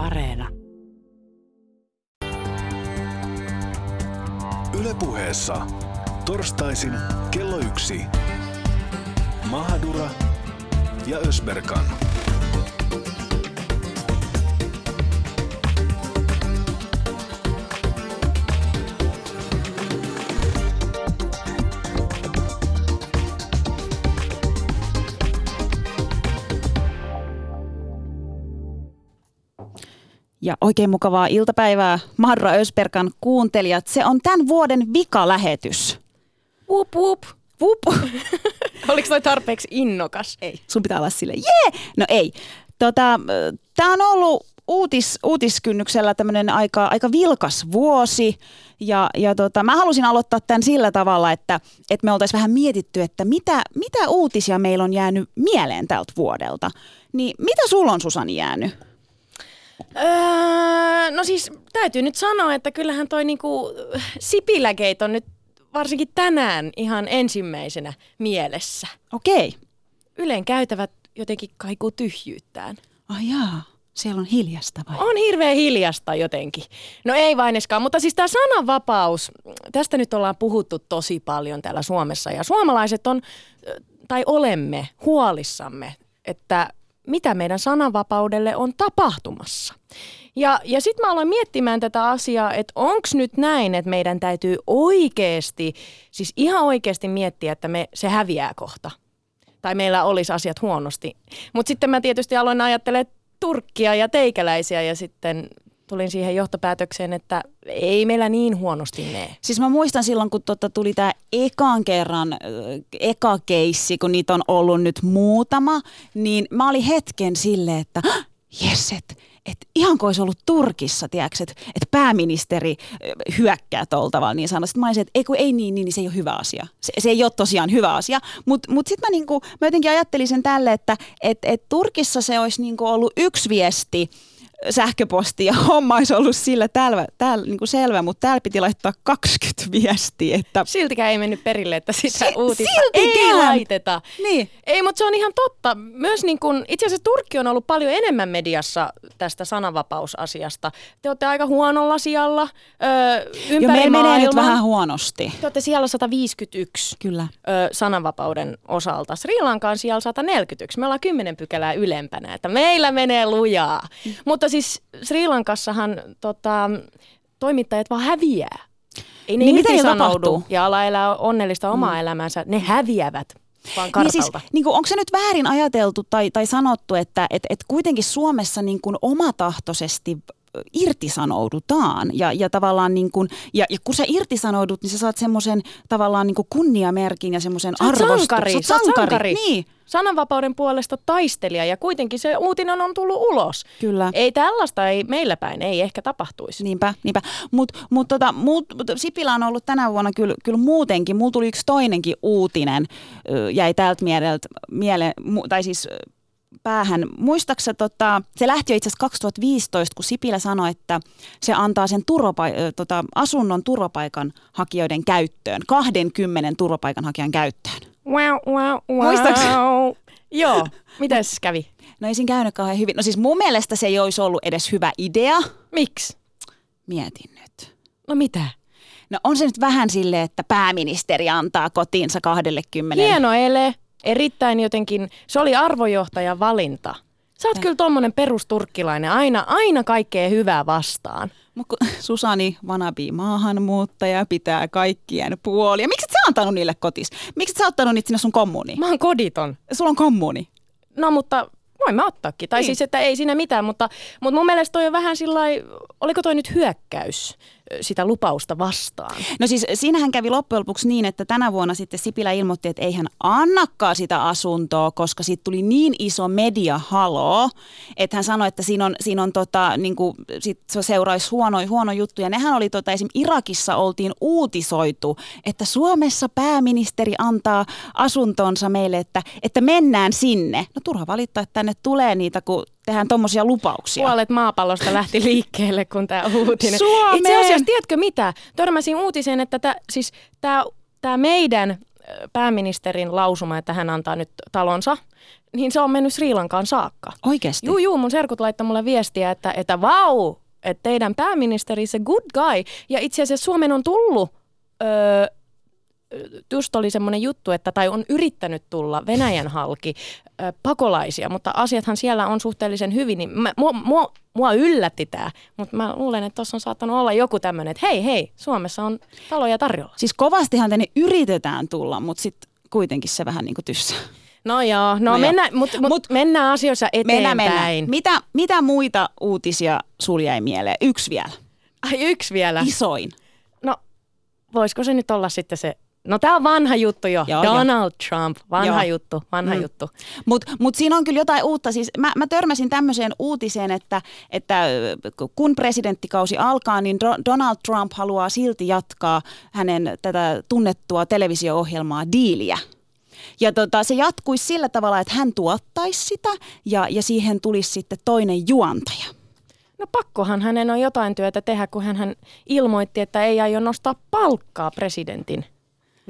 Areena. Ylepuheessa torstaisin kello yksi. Mahadura ja Ösberkan. Ja oikein mukavaa iltapäivää Mahadura Ösperkan kuuntelijat. Se on tämän vuoden vikalähetys. Wup, wup. Vup. Oliko toi tarpeeksi innokas? Ei, sun pitää olla sille jee! No ei. Tota, Tämä on ollut uutis, uutiskynnyksellä tämmöinen aika, aika vilkas vuosi. Ja, ja tota, mä halusin aloittaa tämän sillä tavalla, että, että me oltaisiin vähän mietitty, että mitä, mitä uutisia meillä on jäänyt mieleen tältä vuodelta. Niin mitä sulla on Susani jäänyt? Öö, no siis täytyy nyt sanoa, että kyllähän toi niinku Sipilägate on nyt varsinkin tänään ihan ensimmäisenä mielessä. Okei. Yleen käytävät jotenkin kaikuu tyhjyyttään. Ai jaa, siellä on hiljasta vai? On hirveän hiljasta jotenkin. No ei vaineskaan, mutta siis tämä sananvapaus, tästä nyt ollaan puhuttu tosi paljon täällä Suomessa ja suomalaiset on, tai olemme huolissamme, että mitä meidän sananvapaudelle on tapahtumassa. Ja, ja sitten mä aloin miettimään tätä asiaa, että onko nyt näin, että meidän täytyy oikeasti, siis ihan oikeasti miettiä, että me, se häviää kohta. Tai meillä olisi asiat huonosti. Mutta sitten mä tietysti aloin ajattelemaan Turkkia ja teikäläisiä ja sitten tulin siihen johtopäätökseen, että ei meillä niin huonosti mene. Siis mä muistan silloin, kun tota tuli tämä ekan kerran, eka keissi, kun niitä on ollut nyt muutama, niin mä olin hetken silleen, että jes, että et ihan kuin olisi ollut Turkissa, tiedätkö, että et pääministeri hyökkää tuolla tavalla niin sanoa. Sitten mä olisin, että ei kun ei niin, niin, niin se ei ole hyvä asia. Se, se ei ole tosiaan hyvä asia. Mutta mut sitten mä, niinku, mä jotenkin ajattelin sen tälle, että et, et Turkissa se olisi niinku ollut yksi viesti – sähköposti ja homma olisi ollut sillä täällä, täällä niin kuin selvä, mutta täällä piti laittaa 20 viestiä. Että... Siltikään ei mennyt perille, että sitä Si- uutista siltikään. ei laiteta. Niin. Ei, mutta se on ihan totta. Myös niin kun, itse asiassa Turkki on ollut paljon enemmän mediassa tästä sananvapausasiasta. Te olette aika huonolla sijalla öö, ympäri Jo meillä menee nyt maailman. vähän huonosti. Te olette siellä 151 Kyllä. ö, sananvapauden osalta. Sri Lanka on siellä 141. Me ollaan 10 pykälää ylempänä, että meillä menee lujaa. Mutta siis Sri Lankassahan tota, toimittajat vaan häviää. Ei ne Niin mitä tapahtuu? ja ala elää onnellista omaa mm. elämäänsä. Ne häviävät vaan Niin siis, niin kuin, onko se nyt väärin ajateltu tai, tai sanottu, että et, et kuitenkin Suomessa niin kuin omatahtoisesti irtisanoudutaan ja, ja tavallaan niin kuin, ja, ja kun sä irtisanoudut, niin sä saat semmoisen tavallaan niin kuin kunniamerkin ja semmoisen arvostuksen. sankari, Sä oot sankari. Niin, Sananvapauden puolesta taistelija ja kuitenkin se uutinen on tullut ulos. kyllä. Ei tällaista ei meillä päin, ei ehkä tapahtuisi. Niinpä, niinpä. Mutta mut tota, mut, mut Sipilä on ollut tänä vuonna kyllä, kyllä muutenkin. Mulla tuli yksi toinenkin uutinen, jäi tältä mieleltä, miele, tai siis päähän. Muistaaksä, tota, se lähti jo itse asiassa 2015, kun Sipilä sanoi, että se antaa sen turvapai- ö, tota, asunnon turvapaikanhakijoiden käyttöön, 20 turvapaikanhakijan käyttöön. Wow, wow, wow. Muistaaks? Joo, mitäs kävi? No ei siinä käynyt kauhean hyvin. No siis mun mielestä se ei olisi ollut edes hyvä idea. Miksi? Mietin nyt. No mitä? No on se nyt vähän silleen, että pääministeri antaa kotiinsa 20. Hieno ele, erittäin jotenkin, se oli arvojohtajan valinta. Sä oot kyllä tommonen perusturkkilainen, aina, aina kaikkea hyvää vastaan. Mut kun Susani vanabi maahanmuuttaja pitää kaikkien puolia. Miksi et sä antanut niille kotis? Miksi et sä ottanut niitä sinne sun kommuniin? Mä oon koditon. Sulla on kommuni. No mutta voin mä ottaakin. Tai Niin. siis, että ei siinä mitään, mutta, mutta mun mielestä toi on vähän sillä oliko toi nyt hyökkäys sitä lupausta vastaan? No siis siinähän kävi loppujen lopuksi niin, että tänä vuonna sitten Sipilä ilmoitti, että ei hän annakaan sitä asuntoa, koska siitä tuli niin iso mediahalo, että hän sanoi, että siinä on, siinä on tota, niin kuin, sit se seuraisi huono, huono juttu. Ja nehän oli tota, esim. Irakissa oltiin uutisoitu, että Suomessa pääministeri antaa asuntonsa meille, että, että mennään sinne. No turha valittaa, että tänne tulee niitä, kun tehdään tuommoisia lupauksia. Puolet maapallosta lähti liikkeelle, kun tämä uutinen. Suomeen! Itse asiassa, tiedätkö mitä? Törmäsin uutiseen, että siis tämä tää meidän pääministerin lausuma, että hän antaa nyt talonsa, niin se on mennyt Sri Lankaan saakka. Oikeasti? Juu, juu, mun serkut laittoi mulle viestiä, että, että vau, että teidän pääministeri se good guy. Ja itse asiassa Suomen on tullut, öö, just oli semmoinen juttu, että tai on yrittänyt tulla Venäjän halki ö, pakolaisia, mutta asiathan siellä on suhteellisen hyvin, niin mä, mua, mua, mua yllätti tämä, mutta mä luulen, että tuossa on saattanut olla joku tämmöinen, että hei hei, Suomessa on taloja tarjolla. Siis kovastihan tänne yritetään tulla, mutta sitten kuitenkin se vähän niin kuin tyssää. No joo, no, No no joo. mut, Mut- mut, mennään asioissa eteenpäin. Mennään, mennään. Mitä, mitä muita uutisia sul jäi mieleen? Yksi vielä. Ai yksi vielä. Isoin. No, voisiko se nyt olla sitten se, no tämä on vanha juttu jo, Joo, Donald Trump, vanha Joo. juttu, vanha Mm. juttu. Mutta mut siinä on kyllä jotain uutta. Siis mä, mä törmäsin tämmöiseen uutiseen, että, että ö, kun presidenttikausi alkaa, niin Do- Donald Trump haluaa silti jatkaa hänen tätä tunnettua televisio-ohjelmaa Diiliä. Ja tota, se jatkuisi sillä tavalla, että hän tuottaisi sitä ja, ja siihen tulisi sitten toinen juontaja. No pakkohan hänen on jotain työtä tehdä, kun hän, hän ilmoitti, että ei aio nostaa palkkaa presidentin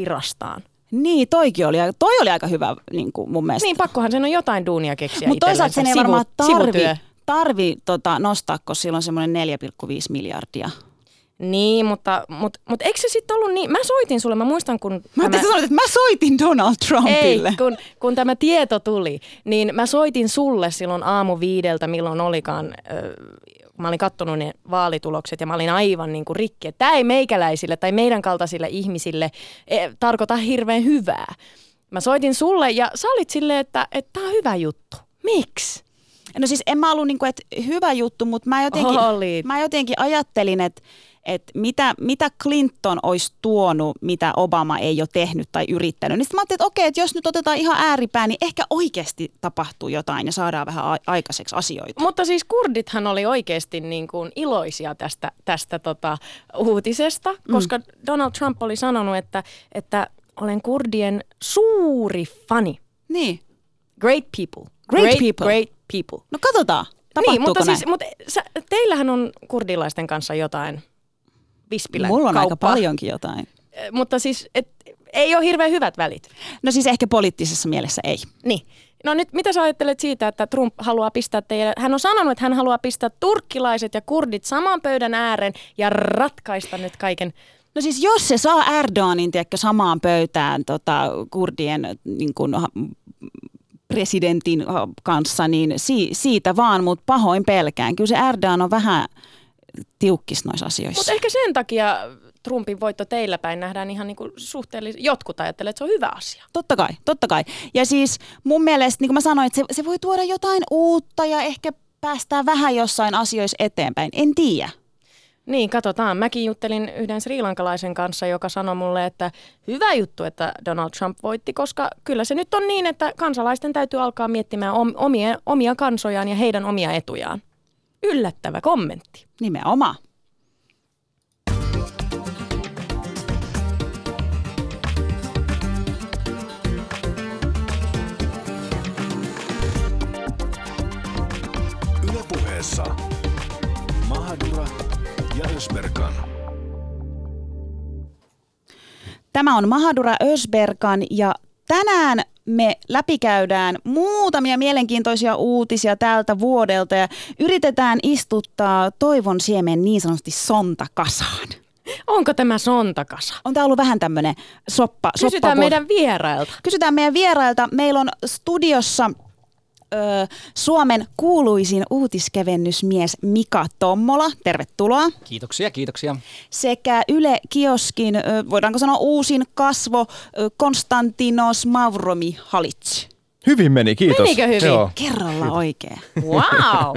virastaan. Niin, toikin oli, toi oli aika hyvä niin kuin mun mielestä. Niin, pakkohan sen on jotain duunia keksiä Mutta toisaalta sen ei itsellensä. varmaan Sivu- tarvi, tarvi tota, nostaa, koska sillä on semmoinen 4,5 miljardia. Niin, mutta, mutta, mutta eikö se sitten ollut niin? Mä soitin sulle, mä muistan kun... Mä tämä- sanoit, että mä soitin Donald Ei, Trumpille. kun, kun tämä tieto tuli, niin mä soitin sulle silloin aamu viideltä, milloin olikaan, äh, mä olin kattonut ne vaalitulokset ja mä olin aivan niin kuin rikki, että tämä ei meikäläisille tai meidän kaltaisille ihmisille e, tarkoita hirveän hyvää. Mä soitin sulle ja sä olit silleen, että tämä on hyvä juttu. Miksi? No siis en mä ollut niinku, että hyvä juttu, mutta mä jotenkin, Olit. mä jotenkin ajattelin, että että mitä, mitä Clinton olisi tuonut, mitä Obama ei ole tehnyt tai yrittänyt. Niin sitten mä ajattelin, että okei, että jos nyt otetaan ihan ääripää, niin ehkä oikeasti tapahtuu jotain ja saadaan vähän a- aikaiseksi asioita. Mutta siis kurdithan oli oikeasti niin kuin iloisia tästä, tästä tota uutisesta, koska mm. Donald Trump oli sanonut, että, että olen kurdien suuri fani. Niin. Great people. Great people. Great people. No katsotaan, tapahtuuko Niin, mutta, näin? siis, mutta sä, teillähän on kurdilaisten kanssa jotain vispilän Mulla on aika kauppaa. paljonkin jotain. Mutta siis et, ei ole hirveän hyvät välit. No siis ehkä poliittisessa mielessä ei. Niin. No nyt mitä sä ajattelet siitä, että Trump haluaa pistää teille, hän on sanonut, että hän haluaa pistää turkkilaiset ja kurdit saman pöydän ääreen ja ratkaista nyt kaiken. No siis jos se saa Erdoganin tiedätkö, samaan pöytään tota, kurdien niin kun, presidentin kanssa, niin si, siitä vaan, mutta pahoin pelkään. Kyllä se Erdogan on vähän tiukkis noissa asioissa. Mutta ehkä sen takia Trumpin voitto teillä päin nähdään ihan niin kuin suhteellisen, jotkut ajattelevat, että se on hyvä asia. Totta kai, totta kai. Ja siis mun mielestä, niin kuin mä sanoin, että se, se voi tuoda jotain uutta ja ehkä päästään vähän jossain asioissa eteenpäin. En tiedä. Niin, katsotaan. Mäkin juttelin yhden srilankalaisen kanssa, joka sanoi mulle, että hyvä juttu, että Donald Trump voitti, koska kyllä se nyt on niin, että kansalaisten täytyy alkaa miettimään om- omia, omia kansojaan ja heidän omia etujaan. Yllättävä kommentti. Nimenomaan. Ylepuheessa Mahadura ja Ösberkan. Tämä on Mahadura Ösberkan ja tänään me läpikäydään muutamia mielenkiintoisia uutisia tältä vuodelta ja yritetään istuttaa toivon siemen niin sanotusti sontakasaan. Onko tämä sontakasa? On tämä ollut vähän tämmöinen soppa, Kysytään meidän vierailta. Kysytään meidän vierailta. Meillä on studiossa ö, Suomen kuuluisin uutiskevennysmies Mika Tommola. Tervetuloa. Kiitoksia, kiitoksia. Sekä Yle Kioskin, ö, voidaanko sanoa uusin kasvo, ö, Konstantinos Mavromi Halic. Hyvin meni, kiitos. Menikö hyvin? Joo. Kerralla oikein. Wow!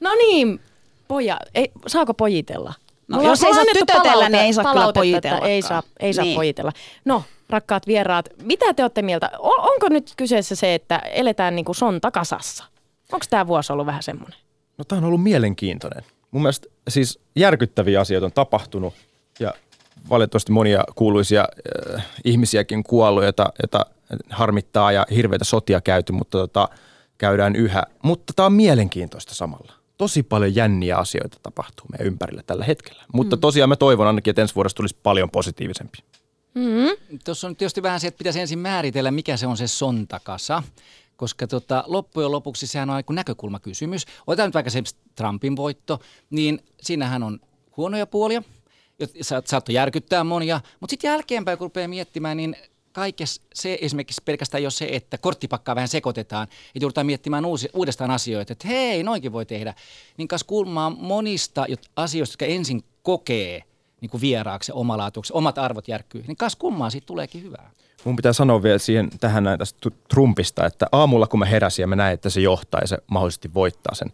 No niin, poja, ei, saako pojitella? No, Mulla- jos ei saa tytötellä, palaute- niin ei saa kyllä pojitellakaan. Ei saa, ei saa Niin. pojitella. No, rakkaat vieraat, mitä te olette mieltä? Onko nyt kyseessä se, että eletään niin kuin sontakasassa? Onko tämä vuosi ollut vähän semmoinen? No tämä on ollut mielenkiintoinen. Mun mielestä siis järkyttäviä asioita on tapahtunut ja valitettavasti monia kuuluisia äh, ihmisiäkin kuollut, jota, jota harmittaa ja hirveitä sotia käyty, mutta tota, käydään yhä. Mutta tämä on mielenkiintoista samalla. Tosi paljon jänniä asioita tapahtuu meidän ympärillä tällä hetkellä. Mutta tosiaan mä toivon ainakin, että ensi vuodesta tulisi paljon positiivisempi. Mm-hmm. Tuossa on tietysti vähän se, että pitäisi ensin määritellä, mikä se on se sontakasa. Koska tota, loppujen lopuksi sehän on aika näkökulmakysymys. Otetaan nyt vaikka se Trumpin voitto, niin siinähän on huonoja puolia, saattoi järkyttää monia. Mutta sitten jälkeenpäin, kun rupeaa miettimään, niin kaikessa se esimerkiksi pelkästään jo se, että korttipakkaa vähän sekoitetaan ja joudutaan miettimään uusi, uudestaan asioita, että hei, noinkin voi tehdä. Niin kas kulmaa monista asioista, jotka ensin kokee niin kuin vieraaksi omalaatuksi, omat arvot järkkyy, niin kas kummaa siitä tuleekin hyvää. Mun pitää sanoa vielä siihen tähän näin tästä Trumpista, että aamulla kun mä heräsin ja mä näin, että se johtaa ja se mahdollisesti voittaa sen,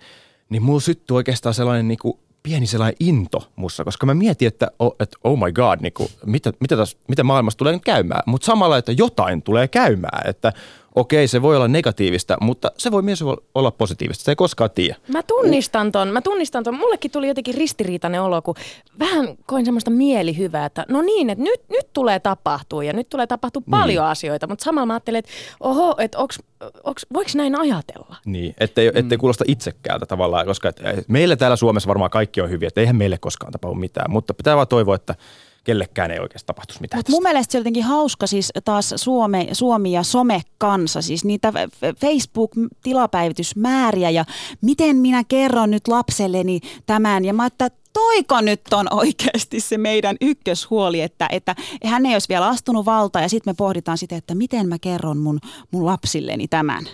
niin mulla syttyi oikeastaan sellainen niin kuin pieni sellainen into mussa, koska mä mietin, että oh, että oh my god, niin kuin, mitä, mitä, täs, mitä maailmassa tulee nyt käymään. Mutta samalla, että jotain tulee käymään, että okei, se voi olla negatiivista, mutta se voi myös olla positiivista. Se ei koskaan tiedä. Mä tunnistan ton, mä tunnistan ton. Mullekin tuli jotenkin ristiriitainen olo, kun vähän koin semmoista mielihyvää, että no niin, että nyt, nyt tulee tapahtua ja nyt tulee tapahtua niin. paljon asioita, mutta samalla mä ajattelin, että oho, että onks, onks, voiko näin ajatella? Niin, ettei, ettei mm. kuulosta itsekkäältä tavallaan, koska et, meillä täällä Suomessa varmaan kaikki on hyviä, että eihän meille koskaan tapahdu mitään, mutta pitää vaan toivoa, että kellekään ei oikeasti tapahtuisi mitään. Mutta mun mielestä se on jotenkin hauska siis taas Suome, Suomi ja somekansa, siis niitä Facebook-tilapäivitysmääriä ja miten minä kerron nyt lapselleni tämän. Ja mä että toiko nyt on oikeasti se meidän ykköshuoli, että, että hän ei olisi vielä astunut valtaan ja sitten me pohditaan sitä, että miten mä kerron mun, mun lapsilleni tämän.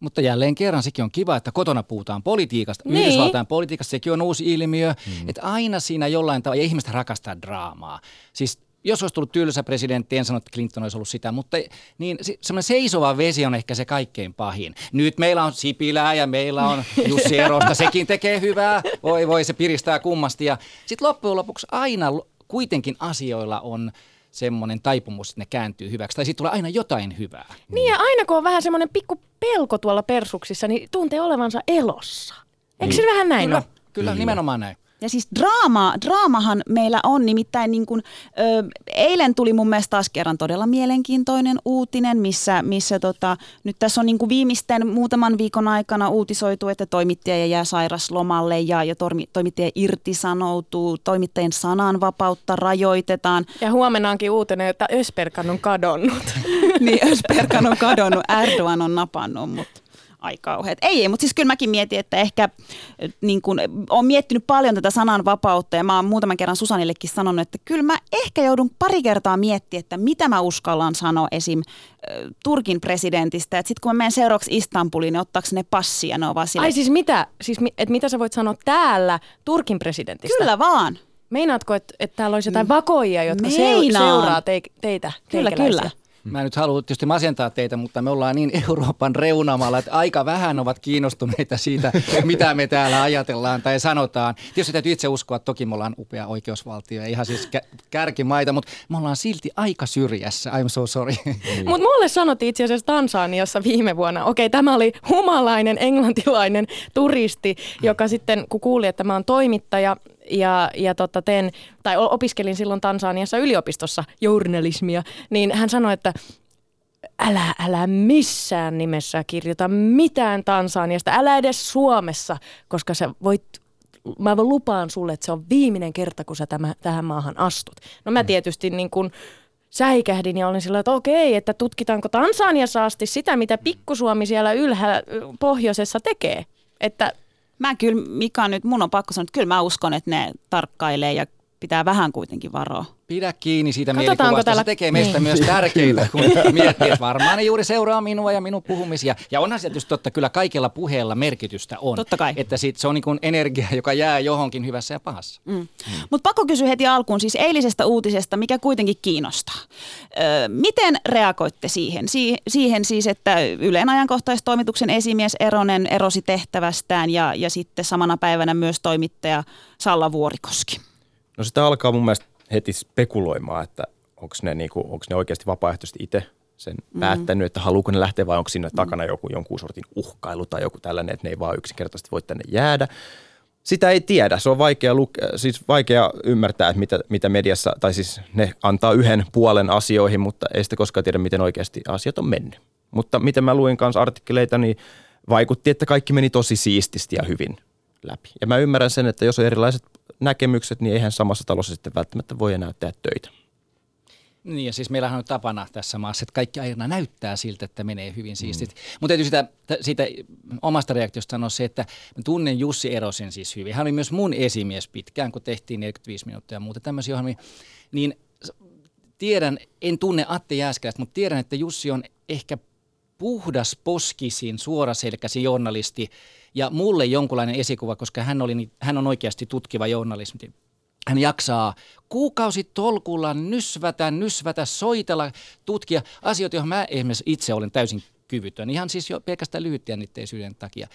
Mutta jälleen kerran sekin on kiva, että kotona puhutaan politiikasta. Niin. Yhdysvaltain politiikasta sekin on uusi ilmiö, mm. että aina siinä jollain tavalla, ja ihmiset rakastaa draamaa. Siis jos olisi tullut tylsä presidentti, en sano, että Clinton olisi ollut sitä, mutta niin semmoinen seisova vesi on ehkä se kaikkein pahin. Nyt meillä on Sipilää ja meillä on Jussi Erosta, sekin tekee hyvää, voi voi se piristää kummasti. Ja sitten loppujen lopuksi aina kuitenkin asioilla on semmoinen taipumus, että ne kääntyy hyväksi. Tai siitä tulee aina jotain hyvää. Niin ja aina kun on vähän semmoinen pikku pelko tuolla persuksissa, niin tuntee olevansa elossa. Eikö niin. se vähän näin Kyllä, ole? kyllä nimenomaan näin. Ja siis draama, draamahan meillä on nimittäin niin kuin, ö, eilen tuli mun mielestä taas kerran todella mielenkiintoinen uutinen, missä, missä tota, nyt tässä on niin kuin viimeisten muutaman viikon aikana uutisoitu, että toimittaja jää sairaslomalle ja, ja tormi, toimittaja irtisanoutuu, toimittajien sananvapautta rajoitetaan. Ja huomenna onkin uutinen, että Ösperkan on kadonnut. niin, Ösperkan on kadonnut, Erdogan on napannut, mutta ai kauheat. Ei, ei, mutta siis kyllä mäkin mietin, että ehkä niin kun, olen miettinyt paljon tätä sananvapautta ja mä oon muutaman kerran Susanillekin sanonut, että kyllä mä ehkä joudun pari kertaa miettimään, että mitä mä uskallan sanoa esim. Turkin presidentistä. Että sitten kun mä menen seuraavaksi Istanbuliin, niin ottaako ne passia? Ne on vaan sille... Ai siis mitä? Siis, että mitä sä voit sanoa täällä Turkin presidentistä? Kyllä vaan. Meinaatko, että, että täällä olisi jotain vakoijia, jotka Meinaan. seuraa te, teitä? Kyllä, kyllä. Mä nyt haluan tietysti masentaa teitä, mutta me ollaan niin Euroopan reunamalla, että aika vähän ovat kiinnostuneita siitä, mitä me täällä ajatellaan tai sanotaan. Tietysti täytyy itse uskoa, että toki me ollaan upea oikeusvaltio ja ihan siis kärkimaita, mutta me ollaan silti aika syrjässä. I'm so sorry. Mutta mulle sanottiin itse asiassa Tansaniassa viime vuonna, okei tämä oli humalainen englantilainen turisti, joka sitten kun kuuli, että mä oon toimittaja, ja, ja tota teen, tai opiskelin silloin Tansaniassa yliopistossa journalismia, niin hän sanoi, että älä, älä missään nimessä kirjoita mitään Tansaniasta, älä edes Suomessa, koska sä voit mä lupaan sulle, että se on viimeinen kerta, kun sä tämä, tähän maahan astut. No mä mm. tietysti niin kun säikähdin ja olin sillä, että okei, että tutkitaanko Tansaniassa asti sitä, mitä pikkusuomi siellä ylhäällä pohjoisessa tekee. Että Mä kyllä, Mika nyt, mun on pakko sanoa, että kyllä mä uskon, että ne tarkkailee ja pitää vähän kuitenkin varoa. Pidä kiinni siitä mielikuvasta. Täällä... Se tekee meistä niin. myös tärkeitä, kun miettii, että varmaan ne juuri seuraa minua ja minun puhumisia. Ja onhan se tietysti totta, kyllä kaikella puheella merkitystä on. Totta kai. Että sit se on niin energia, joka jää johonkin hyvässä ja pahassa. Mm. Mm. Mutta pakko kysyä heti alkuun siis eilisestä uutisesta, mikä kuitenkin kiinnostaa. Ö, miten reagoitte siihen? Si- siihen siis, että Ylen ajankohtaistoimituksen esimies Eronen erosi tehtävästään ja, ja sitten samana päivänä myös toimittaja Salla Vuorikoski. No sitä alkaa mun mielestä heti spekuloimaan, että onko ne, niinku, ne oikeasti vapaaehtoisesti itse sen mm. päättänyt, että haluuko ne lähteä vai onko siinä mm. takana joku jonkun sortin uhkailu tai joku tällainen, että ne ei vaan yksinkertaisesti voi tänne jäädä. Sitä ei tiedä. Se on vaikea, luke- siis vaikea ymmärtää, että mitä, mitä mediassa, tai siis ne antaa yhden puolen asioihin, mutta ei sitä koskaan tiedä, miten oikeasti asiat on mennyt. Mutta miten mä luin kanssa artikkeleita, niin vaikutti, että kaikki meni tosi siististi ja hyvin läpi. Ja mä ymmärrän sen, että jos on erilaiset näkemykset, niin eihän samassa talossa sitten välttämättä voi enää tehdä töitä. Niin ja siis meillähän on tapana tässä maassa, että kaikki aina näyttää siltä, että menee hyvin siistit. Mm. Mutta täytyy sitä, siitä omasta reaktiosta sanoa se, että mä tunnen Jussi Erosen siis hyvin. Hän oli myös mun esimies pitkään, kun tehtiin 45 minuuttia ja muuta tämmöisiä ohjelmia. Niin tiedän, en tunne Atte Jääskeläistä, mutta tiedän, että Jussi on ehkä puhdas poskisin, suoraselkäsi journalisti ja mulle jonkunlainen esikuva, koska hän, oli, hän on oikeasti tutkiva journalisti. Hän jaksaa kuukausi tolkulla nysvätä, nysvätä, soitella, tutkia asioita, joihin mä esimerkiksi itse olen täysin kyvytön. Ihan siis jo pelkästään lyhytjännitteisyyden takia.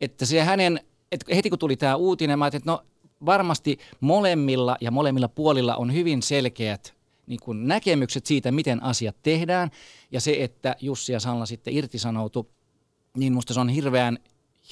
Että se hänen, että heti kun tuli tämä uutinen, mä ajattelin, että no varmasti molemmilla ja molemmilla puolilla on hyvin selkeät niin kuin näkemykset siitä, miten asiat tehdään. Ja se, että Jussi ja Salla sitten irtisanoutu, niin musta se on hirveän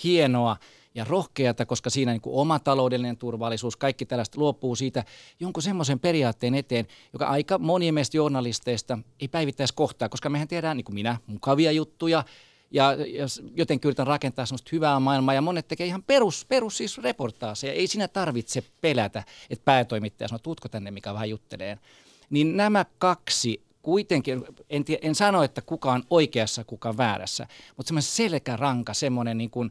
hienoa ja rohkeata, koska siinä niin kuin oma taloudellinen turvallisuus, kaikki tällaista luopuu siitä jonkun semmoisen periaatteen eteen, joka aika moni meistä journalisteista ei päivittäisi kohtaa, koska mehän tiedään, niin kuin minä, mukavia juttuja, ja, ja jotenkin yritän rakentaa semmoista hyvää maailmaa ja monet tekee ihan perus, perus siis reportaaseja. Ei siinä tarvitse pelätä, että päätoimittaja sanoo, tuutko tänne, mikä vähän juttelee. Niin nämä kaksi kuitenkin, en, tie, en sano, että kuka on oikeassa, kuka väärässä, mutta semmoinen selkäranka, semmoinen niin kuin,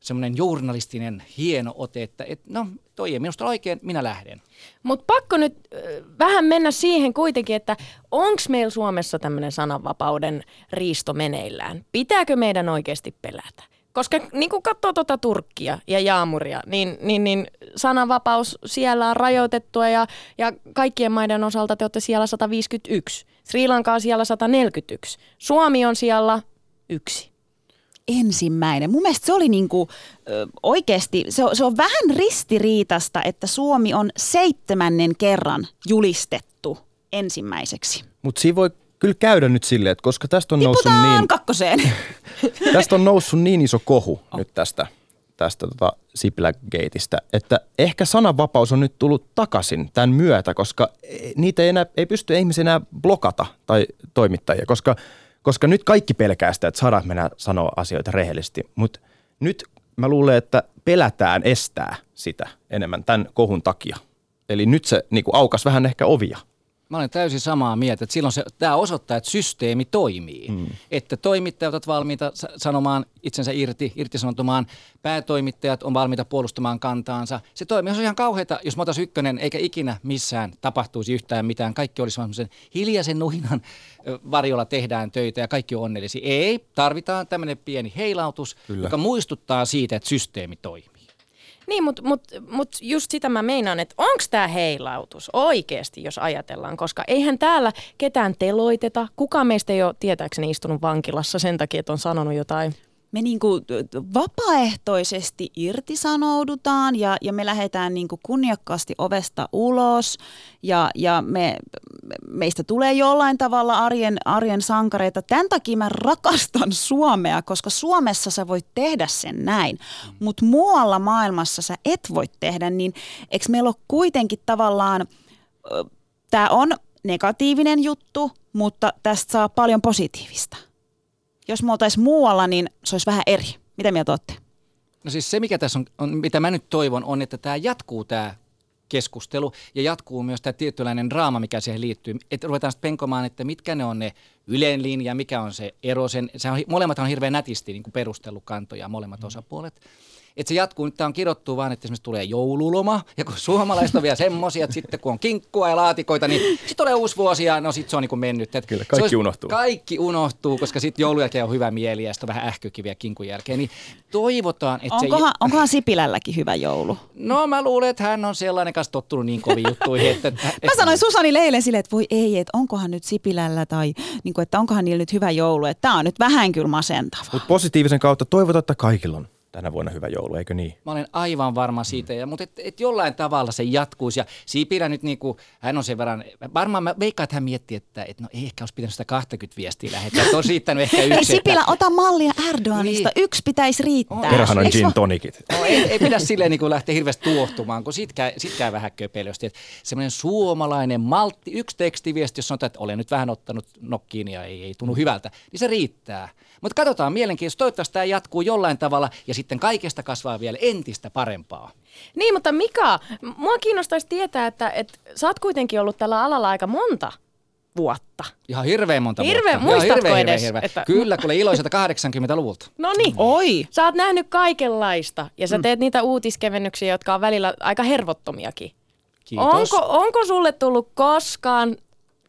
semmoinen journalistinen hieno ote, että et, no toi ei minusta oikein, minä lähden. Mutta pakko nyt äh, vähän mennä siihen kuitenkin, että onko meillä Suomessa tämmöinen sananvapauden riisto meneillään? Pitääkö meidän oikeasti pelätä? Koska niin kun katsoo tuota Turkkia ja Jaamuria, niin, niin, niin sananvapaus siellä on rajoitettua ja, ja kaikkien maiden osalta te olette siellä 151. Sri Lanka on siellä 141. Suomi on siellä yksi ensimmäinen. Mun mielestä se oli niinku, ö, oikeasti, se on, se on vähän ristiriitasta, että Suomi on seitsemännen kerran julistettu ensimmäiseksi. Mutta siinä voi kyllä käydä nyt silleen, että koska tästä on noussut niin, kakkoseen. tästä on noussut niin iso kohu oh. nyt tästä, tästä tota Sipilä-geitistä, että ehkä sananvapaus on nyt tullut takaisin tämän myötä, koska niitä ei, enää, ei pysty ihmisiä enää blokata tai toimittajia, koska, koska nyt kaikki pelkää sitä, että saadaan mennä sanoa asioita rehellisesti, mutta nyt mä luulen, että pelätään estää sitä enemmän tämän kohun takia. Eli nyt se niin aukas vähän ehkä ovia. Mä olen täysin samaa mieltä, että silloin se, tämä osoittaa, että systeemi toimii. Mm. Että toimittajat ovat valmiita sanomaan itsensä irti, irtisanoutumaan, päätoimittajat on valmiita puolustamaan kantaansa. Se toimii, se on ihan kauheata, jos mä ykkönen, eikä ikinä missään tapahtuisi yhtään mitään. Kaikki olisi semmoisen hiljaisen nuhinan varjolla tehdään töitä ja kaikki on onnellisia. Ei, tarvitaan tämmöinen pieni heilautus, Kyllä. joka muistuttaa siitä, että systeemi toimii. Niin, mutta mut, mut just sitä mä meinaan, että onko tämä heilautus oikeasti, jos ajatellaan, koska eihän täällä ketään teloiteta. Kuka meistä ei ole tietääkseni istunut vankilassa sen takia, että on sanonut jotain me niin kuin vapaaehtoisesti irtisanoudutaan ja, ja me lähdetään niin kuin kunniakkaasti ovesta ulos. Ja, ja me, meistä tulee jollain tavalla arjen, arjen sankareita. Tämän takia mä rakastan Suomea, koska Suomessa sä voit tehdä sen näin, mutta muualla maailmassa sä et voi tehdä, niin eikö meillä ole kuitenkin tavallaan, tämä on negatiivinen juttu, mutta tästä saa paljon positiivista jos me oltaisiin muualla, niin se olisi vähän eri. Mitä mieltä olette? No siis se, mikä tässä on, on, mitä mä nyt toivon, on, että tämä jatkuu tämä keskustelu ja jatkuu myös tämä tietynlainen draama, mikä siihen liittyy. Että ruvetaan sitten penkomaan, että mitkä ne on ne Ylen linja, mikä on se ero. Sen, se on, molemmat on hirveän nätisti niin perustellut kantoja, molemmat mm. osapuolet että se jatkuu. Nyt tämä on kirjoittu vaan, että esimerkiksi tulee joululoma, ja kun suomalaiset on vielä semmoisia, että sitten kun on kinkkua ja laatikoita, niin sitten tulee uusi vuosi ja no sitten se on niin kuin mennyt. Että Kyllä, kaikki olisi, unohtuu. Kaikki unohtuu, koska sitten joulun jälkeen on hyvä mieli ja sitten on vähän ähkykiviä kinkun jälkeen. Niin toivotaan, että onkohan, se... Onkohan Sipilälläkin hyvä joulu? No mä luulen, että hän on sellainen kanssa tottunut niin kovin juttuihin. Että, että, mä sanoin Susani Leille sille, että voi ei, että onkohan nyt Sipilällä tai niin kuin, että onkohan niillä nyt hyvä joulu. Että tämä on nyt vähän kyllä masentava. Mutta positiivisen kautta toivotaan, että kaikilla on tänä vuonna hyvä joulu, eikö niin? Mä olen aivan varma siitä, mm. ja, mutta et, et jollain tavalla se jatkuisi. Ja Sipilä nyt niin kuin, hän on sen verran, varmaan mä veikkaan, että hän miettii, että et no ei ehkä olisi pitänyt sitä 20 viestiä lähettää, että on riittänyt ehkä yksi. Ei Sipilä, että... ota mallia Erdoganista, niin. yksi pitäisi riittää. Kerran on gin tonikit. No, ei, ei pidä silleen niin kuin lähteä hirveästi tuohtumaan, kun sit käy, sit käy vähän köpelösti. Että semmoinen suomalainen maltti, yksi tekstiviesti, jos sanotaan, että olen nyt vähän ottanut nokkiin ja ei, ei tunnu hyvältä, niin se riittää. Mutta katsotaan mielenkiintoista. Toivottavasti tämä jatkuu jollain tavalla ja sitten kaikesta kasvaa vielä entistä parempaa. Niin, mutta Mika, mua kiinnostaisi tietää, että, että sä oot kuitenkin ollut tällä alalla aika monta vuotta. Ihan hirveän monta Hirveän- vuotta. Muistatko hirveän, edes, Hirveän, että-. Kyllä, kuule iloiselta 80-luvulta. No niin. Oi! Sä oot nähnyt kaikenlaista ja sä teet niitä uutiskevennyksiä, jotka on välillä aika hervottomiakin. Kiitos. Onko, onko sulle tullut koskaan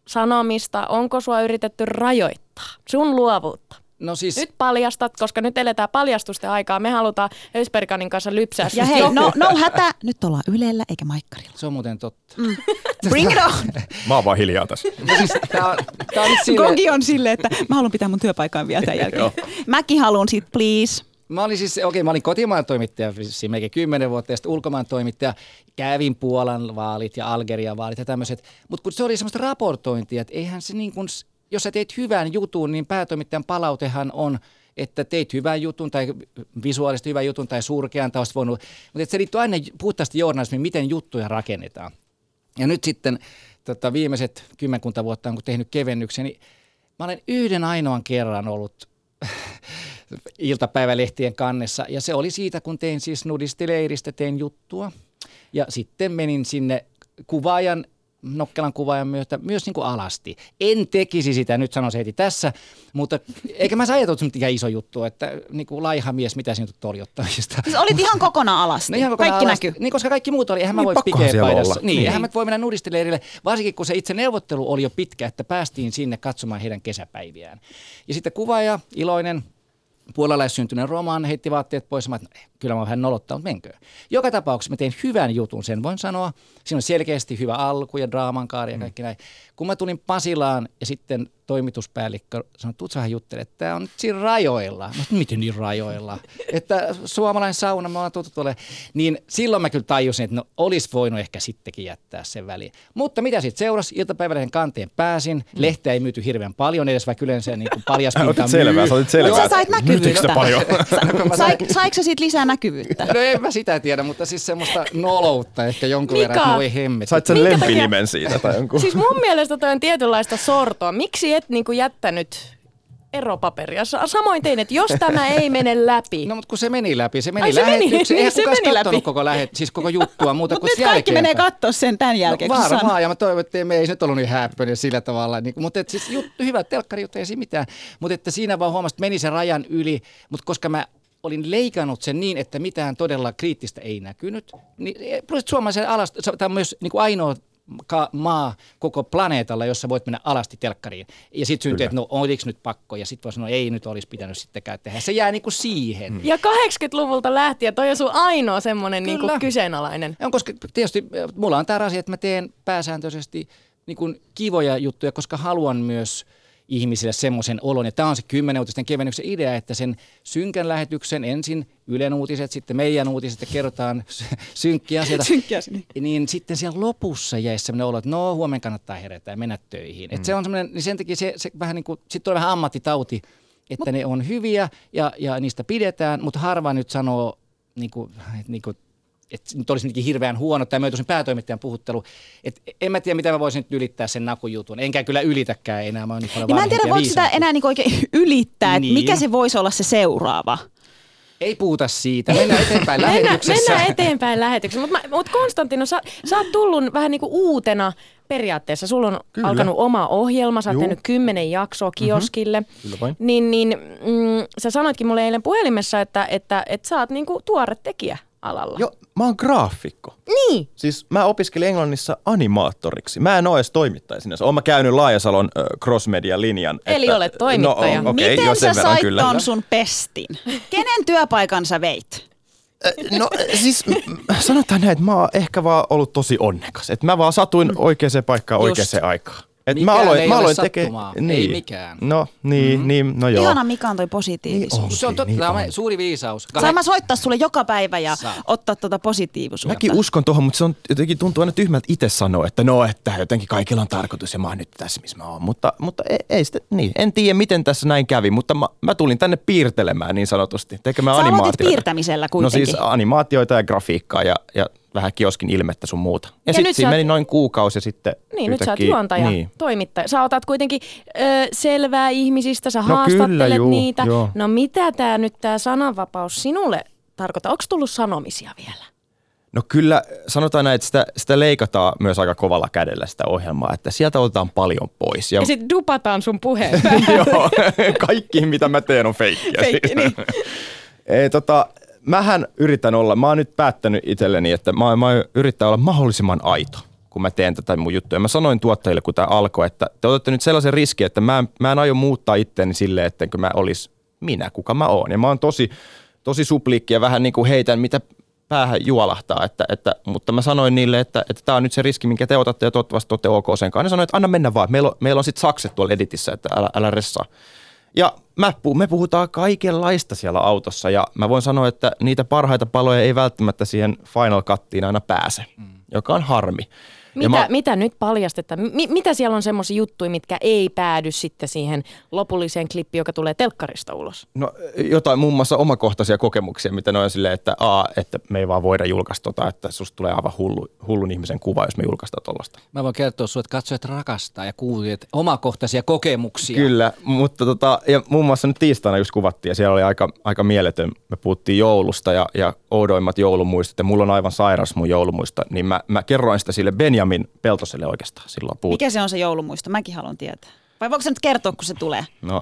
sanomista, onko sua yritetty rajoittaa sun luovuutta? No siis, Nyt paljastat, koska nyt eletään paljastusten aikaa. Me halutaan Ösperkanin kanssa lypsää Ja hei, no, no hätä, nyt ollaan Ylellä eikä Maikkarilla. se on muuten totta. Bring it on! Mä oon vaan hiljaa tässä. No siis, tää on, tää on nyt silleen, Kogi on silleen, että mä haluan pitää mun työpaikan vielä tämän jälkeen. Mäkin haluan sit, please. Mä olin siis, okei, mä olin kotimaan toimittaja siis melkein kymmenen vuotta ja sitten ulkomaan toimittaja. Kävin Puolan vaalit ja Algerian vaalit ja tämmöiset. Mutta kun se oli semmoista raportointia, että eihän se niin kuin, jos sä teet hyvän jutun, niin päätoimittajan palautehan on, että teit hyvän jutun tai visuaalisesti hyvän jutun tai surkean tai voinut. Mutta se liittyy aina puhtaasti journalismiin, miten juttuja rakennetaan. Ja nyt sitten tota, viimeiset kymmenkunta vuotta on kun tehnyt kevennyksen, niin mä olen yhden ainoan kerran ollut iltapäivälehtien kannessa. Ja se oli siitä, kun tein siis nudistileiristä, tein juttua. Ja sitten menin sinne kuvaajan, Nokkelan kuvaajan myötä myös niin kuin alasti. En tekisi sitä, nyt sanon se heti tässä, mutta eikä mä se on mikään iso juttu, että niin kuin laiha mies, mitä sinä nyt torjottavista. Siis olit ihan kokonaan alasti. No ihan kokonaan Kaikki alasti. näkyy. Niin, koska kaikki muut oli, eihän mä Niin, voi pikeä paidassa. olla. Niin, Niin. eihän mä voi mennä nudistileirille, varsinkin kun se itse neuvottelu oli jo pitkä, että päästiin sinne katsomaan heidän kesäpäiviään. Ja sitten kuvaaja, iloinen, puolalaissyntyneen roman, heitti vaatteet pois. Mä, että eh, kyllä mä vähän nolottaa, mutta menkö. Joka tapauksessa mä tein hyvän jutun, sen voin sanoa. Siinä on selkeästi hyvä alku ja draaman kaari ja kaikki näin. Kun mä tulin Pasilaan ja sitten toimituspäällikkö sanoi, että tuut vähän juttele, että tämä on nyt siinä rajoilla. Mä sanoin, miten niin rajoilla? että suomalainen sauna, mä oon tuttu tuolle. Niin silloin mä kyllä tajusin, että no olisi voinut ehkä sittenkin jättää sen väliin. Mutta mitä sitten seurasi? Iltapäivälehden kanteen pääsin. Lehteä ei myyty hirveän paljon edes, vaikka yleensä niin kuin paljaspinta Otit selvää, myy. sä otit selvää. Sä sait näkyvyyttä. Paljon? No, Sai, sain- saiko siitä lisää näkyvyyttä? No en mä sitä tiedä, mutta siis semmoista noloutta ehkä jonkun Mika! verran, että voi hemmet. Sait sen lempinimen siitä tai jonkun. Siis mun mielestä toi on tietynlaista sortoa. Miksi et niinku jättänyt eropaperia? Sa- Samoin tein, että jos tämä ei mene läpi. No mutta kun se meni läpi, se meni Ai, se meni. Eihän Se kukaan meni läpi. koko lähet, siis koko juttua muuta kuin nyt kaikki menee katsoa sen tämän jälkeen. No, sä sanoit. varmaan, ja mä toivon, että me ei se nyt ollut niin häppöinen sillä tavalla. Niin, mutta et siis juttu, hyvä telkkari juttu, ei siinä mitään. Mutta että siinä vaan huomasin, että meni sen rajan yli. Mutta koska mä olin leikannut sen niin, että mitään todella kriittistä ei näkynyt. Niin, plus että suomalaisen alasta, se- tämä on myös niin kuin ainoa ka- maa koko planeetalla, jossa voit mennä alasti telkkariin. Ja sitten syntyy, että no oliko nyt pakko, ja sitten voi sanoa, ei nyt olisi pitänyt sittenkään tehdä. Se jää niin kuin siihen. Mm. Ja 80-luvulta lähtien toi on sun ainoa semmoinen niinku kyseenalainen. On, koska tietysti mulla on tämä asia, että mä teen pääsääntöisesti niin kuin kivoja juttuja, koska haluan myös ihmisille semmoisen olon. Ja tämä on se kymmenen uutisten kevennyksen idea, että sen synkän lähetyksen ensin Ylen uutiset, sitten meidän uutiset ja kerrotaan synkkiä asioita. Synkkiä sinne. Niin sitten siellä lopussa jäisi semmoinen olo, että no huomenna kannattaa herätä ja mennä töihin. Mm. Et se on semmoinen, niin sen takia se, se vähän niin kuin, sitten tulee vähän ammattitauti, että ne on hyviä ja, ja niistä pidetään, mutta harva nyt sanoo, niin kuin, niin kuin, että nyt olisi jotenkin hirveän huono, tai myötuisin päätoimittajan puhuttelu. Et en mä tiedä, mitä mä voisin nyt ylittää sen nakujutun. Enkä kyllä ylitäkään enää, mä oon niin paljon Niin mä en tiedä, voiko sitä enää niinku oikein ylittää, että Niin. mikä se voisi olla se seuraava. Ei puhuta siitä, mennään eteenpäin lähetyksessä. mennään eteenpäin lähetyksessä. Mutta mut Konstantino, sä, sä oot tullut vähän niinku uutena periaatteessa. Sulla on Kyllä. alkanut oma ohjelma, sä oot Juu. tehnyt kymmenen jaksoa kioskille. Kyllä vain. Niin, niin mm, sä sanoitkin mulle eilen puhelimessa, että, että, että sä oot niinku tuore tekijä alalla. Joo, mä oon graafikko. Niin. Siis mä opiskelin Englannissa animaattoriksi. Mä en oo edes toimittaja sinänsä. Oon mä käynyt Laajasalon crossmedia-linjan. Eli olet toimittaja. No, okei, Miten jo sä sait kyllä. ton sun pestin? Kenen työpaikan sä veit? No siis sanotaan näin, että mä oon ehkä vaan ollut tosi onnekas. Että mä vaan satuin oikeaan paikkaan Just. oikeaan aikaan. Et Mikään mä aloin, ei mä ole aloin tekee- Ei niin. mikään. No niin, mm. niin, no joo. Ihana Mika on toi positiivisuus. Niin Se on totta, Niin tämä on suuri viisaus. Saan mä soittaa sulle joka päivä ja Saat. ottaa tuota positiivisuutta. Mäkin uskon tuohon, mutta se on jotenkin tuntuu aina tyhmältä itse sanoa, että no, että jotenkin kaikilla on tarkoitus ja mä oon nyt tässä, missä mä oon. Mutta, mutta ei, ei sitä, niin. En tiedä, miten tässä näin kävi, mutta mä, mä tulin tänne piirtelemään niin sanotusti, tekemään Sä aloitit animaatioita. piirtämisellä No kuitenkin. siis animaatioita ja grafiikkaa ja, ja vähän kioskin ilmettä sun muuta. Ja, Ja sitten siinä meni noin kuukausi ja sitten Niin, nyt sä oot yhtäkkiä- juontaja, Niin. toimittaja. Sä otat kuitenkin ö, selvää ihmisistä, sä No haastattelet kyllä, juu, niitä. joo. No mitä tämä nyt tämä sananvapaus sinulle tarkoittaa? Onko tullut sanomisia vielä? No kyllä, sanotaan näin, että sitä, sitä leikataan myös aika kovalla kädellä sitä ohjelmaa, että sieltä otetaan paljon pois. Ja sitten dupataan sun puheen. Joo, kaikki mitä mä teen on feikkiä. Feikki, niin. Ei, tota, mähän yritän olla, mä oon nyt päättänyt itselleni, että mä, mä yritän olla mahdollisimman aito kun mä teen tätä mun juttuja. Mä sanoin tuottajille, kun tämä alkoi, että te otatte nyt sellaisen riskin, että mä, mä en aio muuttaa itteeni silleen, että mä olis minä, kuka mä oon. Ja mä oon tosi, tosi supliikki ja vähän niin kuin heitän, mitä päähän juolahtaa, että, että, mutta mä sanoin niille, että, että tämä on nyt se riski, minkä te otatte ja toivottavasti olette ok sen kanssa. Ne sanoin, että anna mennä vaan, meillä on, meillä on sitten sakset tuolla editissä, että älä, älä ressaa. Ja mä, me puhutaan kaikenlaista siellä autossa ja mä voin sanoa, että niitä parhaita paloja ei välttämättä siihen Final Cuttiin aina pääse, mm. joka on harmi. Mitä, mä... mitä nyt paljastetaan? M- mitä siellä on semmoisia juttuja, mitkä ei päädy sitten siihen lopulliseen klippiin, joka tulee telkkarista ulos? No jotain muun muassa omakohtaisia kokemuksia, mitä ne on silleen, että a, että me ei vaan voida julkaista tota, että susta tulee aivan hullu, hullun ihmisen kuva, jos me julkaistaan tuollaista. Mä voin kertoa sulle, että katsojat rakastaa ja kuulijat omakohtaisia kokemuksia. Kyllä, mutta tota, ja muun muassa nyt tiistaina just kuvattiin ja siellä oli aika, aika mieletön. Me puhuttiin joulusta ja, ja oudoimmat joulumuistot ja mulla on aivan sairas mun joulumuista, niin mä, mä kerroin sitä sille Benjamin Benjamin Peltoselle oikeastaan silloin puhut. Mikä se on se joulumuisto? Mäkin haluan tietää. Vai voiko se nyt kertoa, kun se tulee? No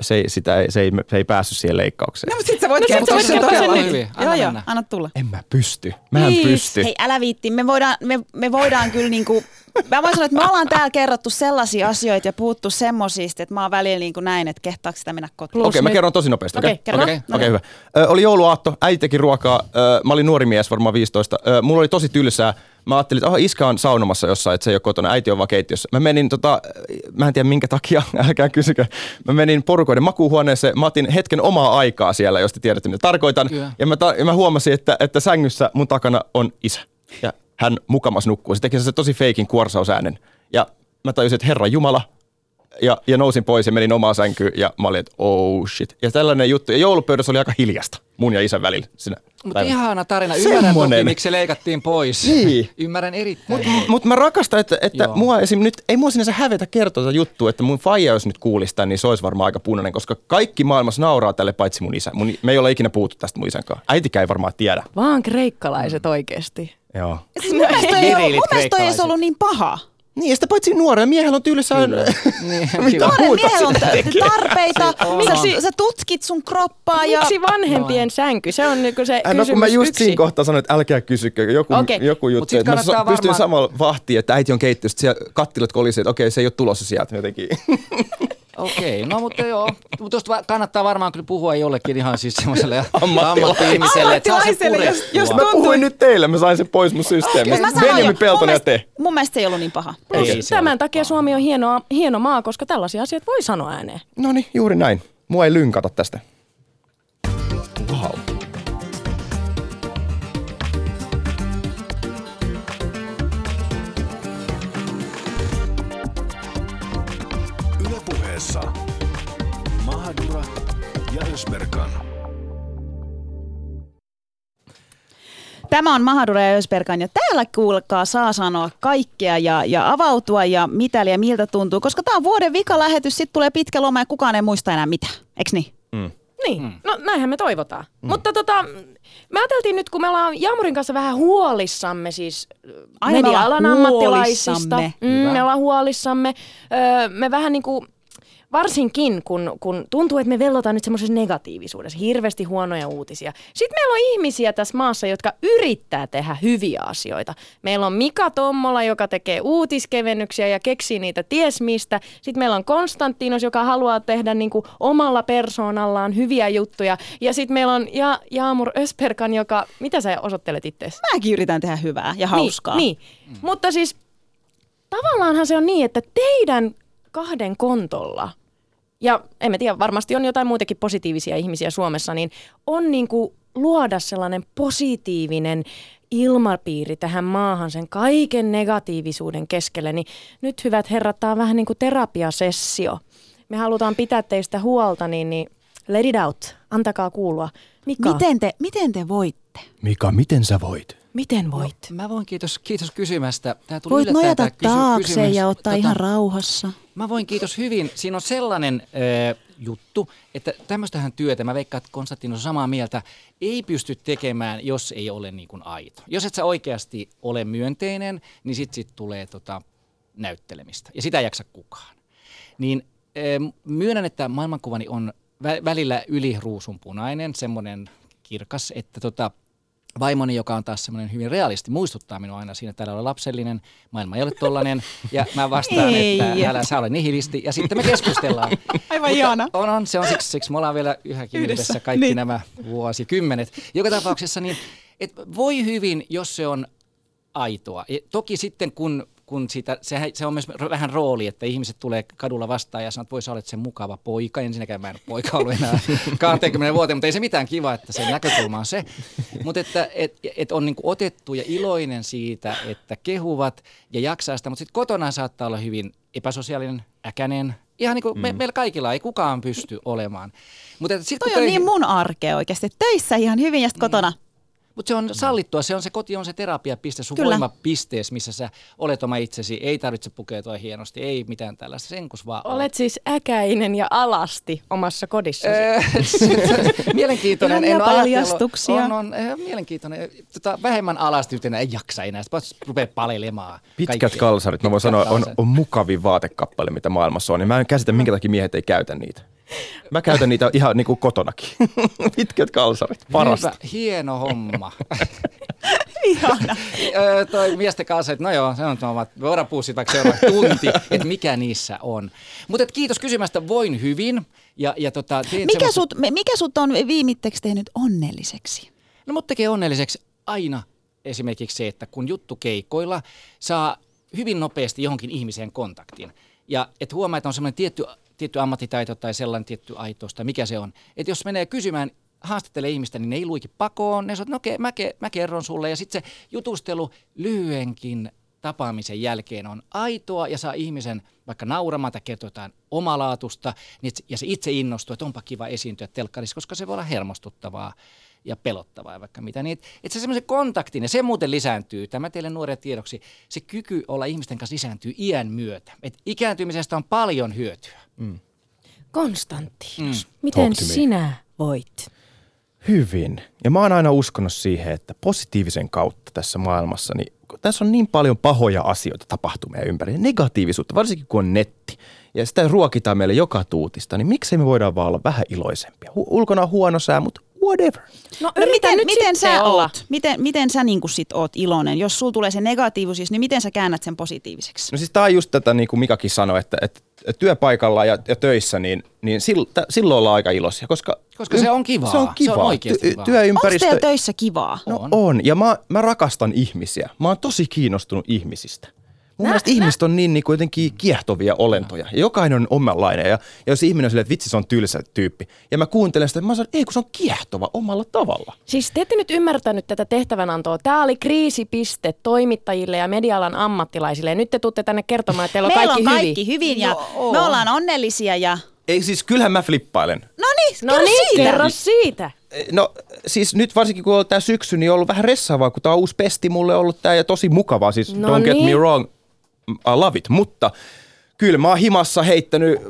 se, ei, sitä ei, se, ei, se ei päässyt siihen leikkaukseen. No mutta sit sä voit no, kertoa sen todella hyvin. Anna joo, joo, anna tulla. En mä pysty. Mä en pysty. Hei älä viitti, me voidaan, me, me voidaan kyllä niinku, mä voin sanoa, että me ollaan täällä kerrottu sellaisia asioita ja puhuttu semmosista, että mä oon välillä niin kuin näin, että kehtaako sitä mennä kotiin. Okei, okay, mä kerron tosi nopeasti. Okei, okay, okay? okay, okay, hyvä. Ö, oli jouluaatto, äiti teki ruokaa, ö, mä olin nuori mies, varmaan 15. Ö, mulla oli tosi tylsää mä ajattelin, että oh, iskä on saunomassa jossain, että se ei ole kotona, äiti on vaan keittiössä. Mä menin, tota, mä en tiedä minkä takia, älkää kysykö. Mä menin porukoiden makuuhuoneeseen, mä otin hetken omaa aikaa siellä, jos te tiedätte mitä tarkoitan. Ja mä, ta- ja mä huomasin, että, että sängyssä mun takana on isä. Ja hän mukamas nukkuu. Se teki se tosi feikin kuorsausäänen. Ja mä tajusin, että Herra Jumala, ja, ja nousin pois ja menin omaan sänkyyn ja mä olin, että oh shit. Ja tällainen juttu. Ja joulupöydässä oli aika hiljasta mun ja isän välillä siinä mutta ihana tarina. Ymmärrän Semmonen. toki, miksi se leikattiin pois. Niin. Ymmärrän erittäin. Mutta mut mä rakastan, että, että mua esim. nyt, ei mua sinänsä hävetä kertoa tätä juttua, että mun faija, jos nyt kuulisi niin se olisi varmaan aika punainen, koska kaikki maailmassa nauraa tälle paitsi mun isä. Mun, me ei ole ikinä puhuttu tästä mun isän kanssa. Äitikä ei varmaan tiedä. Vaan kreikkalaiset mm. oikeasti. Joo. Siis mun mielestä ei, mun mielestä ei ollut niin paha. Niin, ja sitä paitsi nuoren miehellä on tyylissään... niin, nuoren miehellä on tarpeita, sä, sä tutkit sun kroppaa ja... Miksi vanhempien sänky? Se on niinku se kysymys No kun mä just yksi. siinä kohtaa sanoin, että älkää kysykö, joku, okay. joku juttu. Että mä varmaan... pystyn samalla vahtiin, että äiti on keittiössä, siellä kattilat kolisi, että okei, se ei ole tulossa sieltä jotenkin. Okei, no mutta joo. Mutta tuosta kannattaa varmaan kyllä puhua jollekin ihan siis semmoiselle ammatti-ihmiselle, että saa se purettua. Jos mä puhuin nyt teille, mä sain sen pois mun systeemistä. Benjamin Peltonen ja te. Mun mielestä se ei ollut niin paha. Ei, Tämän takia Suomi on hieno, hieno maa, koska tällaisia asioita voi sanoa ääneen. No niin, juuri näin. Mua ei lynkata tästä. Wow. Ösberkan. Tämä on Mahadura ja Ösberkan ja täällä kuulkaa saa sanoa kaikkea ja, ja avautua ja mitä ja miltä tuntuu, koska tämä on vuoden vikalähetys, sitten tulee pitkä loma ja kukaan ei muista enää mitä, eikö niin? Mm. Niin, mm. no näinhän me toivotaan. Mm. Mutta tota, me ajateltiin nyt, kun me ollaan Jamurin kanssa vähän huolissamme siis media-alan ammattilaisista. Mm, me ollaan huolissamme. Öö, me vähän niin kuin varsinkin kun, kun tuntuu, että me vellotaan nyt semmoisessa negatiivisuudessa, hirveästi huonoja uutisia. Sitten meillä on ihmisiä tässä maassa, jotka yrittää tehdä hyviä asioita. Meillä on Mika Tommola, joka tekee uutiskevennyksiä ja keksii niitä ties mistä. Sitten meillä on Konstantinos, joka haluaa tehdä niin kuin omalla persoonallaan hyviä juttuja. Ja sitten meillä on ja- Jaamur Ösperkan, joka, mitä sä osoittelet itse? Mäkin yritän tehdä hyvää ja hauskaa. Niin, niin. Mm. mutta siis tavallaanhan se on niin, että teidän kahden kontolla – ja en tiedä, varmasti on jotain muitakin positiivisia ihmisiä Suomessa, niin on niin kuin luoda sellainen positiivinen ilmapiiri tähän maahan sen kaiken negatiivisuuden keskelle, niin nyt hyvät herrat, tämä on vähän niin kuin terapiasessio. Me halutaan pitää teistä huolta, niin, niin let it out, antakaa kuulua. Mika. Miten te, miten te voitte? Mika, miten sä voit? Miten voit? No, mä voin, kiitos, kiitos kysymästä. Tää tuli voit nojata kysy, taakse kysymys. ja ottaa tota, ihan rauhassa. Mä voin, kiitos hyvin. Siinä on sellainen, äh, juttu, että tämmöistähän työtä, mä veikkaan, että Konstantin on samaa mieltä, ei pysty tekemään, jos ei ole niin kuin aito. Jos et sä oikeasti ole myönteinen, niin sit, sit tulee tota näyttelemistä. Ja sitä ei jaksa kukaan. Niin eh, myönnän, että maailmankuvani on vä- välillä yli ruusunpunainen, semmoinen kirkas, että tota, vaimoni, joka on taas semmoinen hyvin realisti, muistuttaa minua aina siinä, että täällä on lapsellinen, maailma ei ole tollainen, ja mä vastaan, Ei. että älä sä ole nihilisti, ja sitten me keskustellaan. Aivan ihana. On, on, se on siksi, siksi me ollaan vielä yhäkin Yhdessä, yhdessä kaikki niin. nämä vuosikymmenet. Joka tapauksessa niin, et voi hyvin, jos se on aitoa. Ja toki sitten kun, kun siitä, se, se on myös vähän rooli, että ihmiset tulee kadulla vastaan ja sanoo, että voi sä olet se mukava poika. Ensinnäkään mä en ole poika ollut enää 20 vuoteen, mutta ei se mitään kiva, että se näkökulma on se. Mutta että et, et on niinku otettu ja iloinen siitä, että kehuvat ja jaksaa sitä, mutta sitten kotona saattaa olla hyvin epäsosiaalinen, äkäinen. Ihan niin kuin me, meillä kaikilla ei kukaan pysty olemaan. Mutta sit, Toi on töihin- niin mun arkea oikeasti. Töissä ihan hyvin ja sitten kotona. Mutta se on sallittua, se on se koti on se terapiapiste, sun Kyllä. voimapisteessä, missä sä olet oma itsesi, ei tarvitse pukeutua hienosti, ei mitään tällaista, senkus vaan olet. Olet siis äkäinen ja alasti omassa kodissasi. Öö, mielenkiintoinen. En paljastuksia. On, on eh, mielenkiintoinen. Tota, vähemmän alasti nyt enää ei jaksa enää. Sitten rupeaa palelemaan. Pitkät kaikkea. kalsarit, mä voin Pitkät sanoa, on, on mukavin vaatekappale, mitä maailmassa on. Ja mä en käsitä, minkä takia miehet ei käytä niitä. Mä käytän niitä ihan niin kuin kotonakin. Pitkät kalsarit, parasta. Hyvä, hieno homma. Ihana. Öö, toi miesten kanssa, että no joo, se on tuo, voidaan puhua siitä vaikka seuraava tunti, että mikä niissä on. Mutta kiitos kysymästä, voin hyvin. Ja, ja tota, Mikä semmoista- sut, mikä sut on viimitteeksi tehnyt onnelliseksi? No mut tekee onnelliseksi aina esimerkiksi se, että kun juttu keikoilla saa hyvin nopeasti johonkin ihmiseen kontaktin. Ja et huomaa, että on semmoinen tietty, tietty ammattitaito tai sellainen tietty aitous tai mikä se on. Että jos menee kysymään, haastattelee ihmistä, niin ne ei luiki pakoon. Ne sanoo, että no okei, mä, ke, mä kerron sulle. Ja sitten se jutustelu lyhyenkin tapaamisen jälkeen on aitoa ja saa ihmisen vaikka nauramaan tai kertoa jotain omalaatusta, niin ja se itse innostuu, että onpa kiva esiintyä telkkarissa, koska se voi olla hermostuttavaa ja pelottavaa ja vaikka mitä. Niin, että et se semmoisen kontaktin, ja se muuten lisääntyy, tämä teille nuoret tiedoksi, se kyky olla ihmisten kanssa lisääntyy iän myötä. Et ikääntymisestä on paljon hyötyä. Konstantinos, miten Talk to me. sinä voit? Hyvin. Ja mä oon aina uskonut siihen, että positiivisen kautta tässä maailmassa, niin kun tässä on niin paljon pahoja asioita tapahtuu meidän ympärillä. Negatiivisuutta, varsinkin kun on netti. Ja sitä ruokitaan meille joka tuutista, niin miksei me voidaan vaan olla vähän iloisempia. Hu- ulkona on huono sää, mutta whatever. No, No miten, nyt miten sä olla. oot? Miten, miten sä niinku sit oot iloinen? Jos sulla tulee se negatiivisuus, niin miten sä käännät sen positiiviseksi? No siis tää on just tätä, niin kuin Mikakin sanoi, että, että työpaikalla ja, ja töissä, niin, niin silloin, silloin ollaan aika iloisia, koska... Koska se on kivaa. Se on Se kivaa. on oikeasti Ty- kivaa. Onko Työympäristö... teillä töissä kivaa? No On. on. on. Ja mä, mä rakastan ihmisiä. Mä oon tosi kiinnostunut ihmisistä. Mun mielestä ihmiset on niin, niin jotenkin kiehtovia olentoja. Ja jokainen on omanlainen. Ja, ja jos ihminen on silleen, että vitsi se on tylsä tyyppi. Ja mä kuuntelen sitä, mä sanon, ei kun se on kiehtova omalla tavalla. Siis te ette nyt ymmärtänyt tätä tehtävänantoa. Tämä oli kriisipiste toimittajille ja medialan ammattilaisille. Ja nyt te tuutte tänne kertomaan, että teillä on Meillä kaikki on hyvin. kaikki hyvin ja me ollaan onnellisia ja... Ei siis, kyllähän mä flippailen. No niin, No kerro niin, siitä. kerro siitä. No siis nyt varsinkin kun on ollut tää syksy, niin on ollut vähän ressaavaa, kun tää on uusi pesti mulle ollut tää ja tosi mukavaa. Siis No don't get me niin. wrong, I love it. Mutta kyllä mä oon himassa heittänyt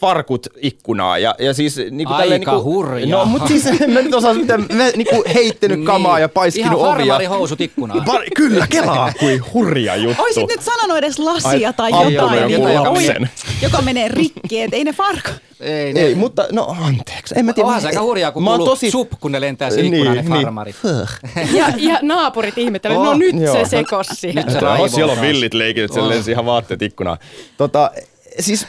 farkut ikkunaa ja, ja siis niinku Aika tälleen niinku, hurjaa. No mutta siis en mä nyt osaa mitä, mä niinku heittänyt kamaa ja paiskinut Niin. Ihan ovia. farmarihousut ikkunaan. Par, kyllä, kelaa, kuin hurja juttu. Oisit nyt sanonut edes lasia Ai, tai apua, jotain, joku joka, lapsen. joka menee rikki, et ei ne farko. Ei, ne, Ei, mutta no anteeksi, en mä tiedä. Onhan se aika hurjaa, kun kuuluu tosi- sup, kun ne lentää siihen ikkunaan, ne farmarit. Ja, ja naapurit ihmettelevät, no Oh, nyt joo. se sekos siihen. Nyt se siellä on villit leikit, että se On. lensi ihan vaatteet ikkunaan. Tota, siis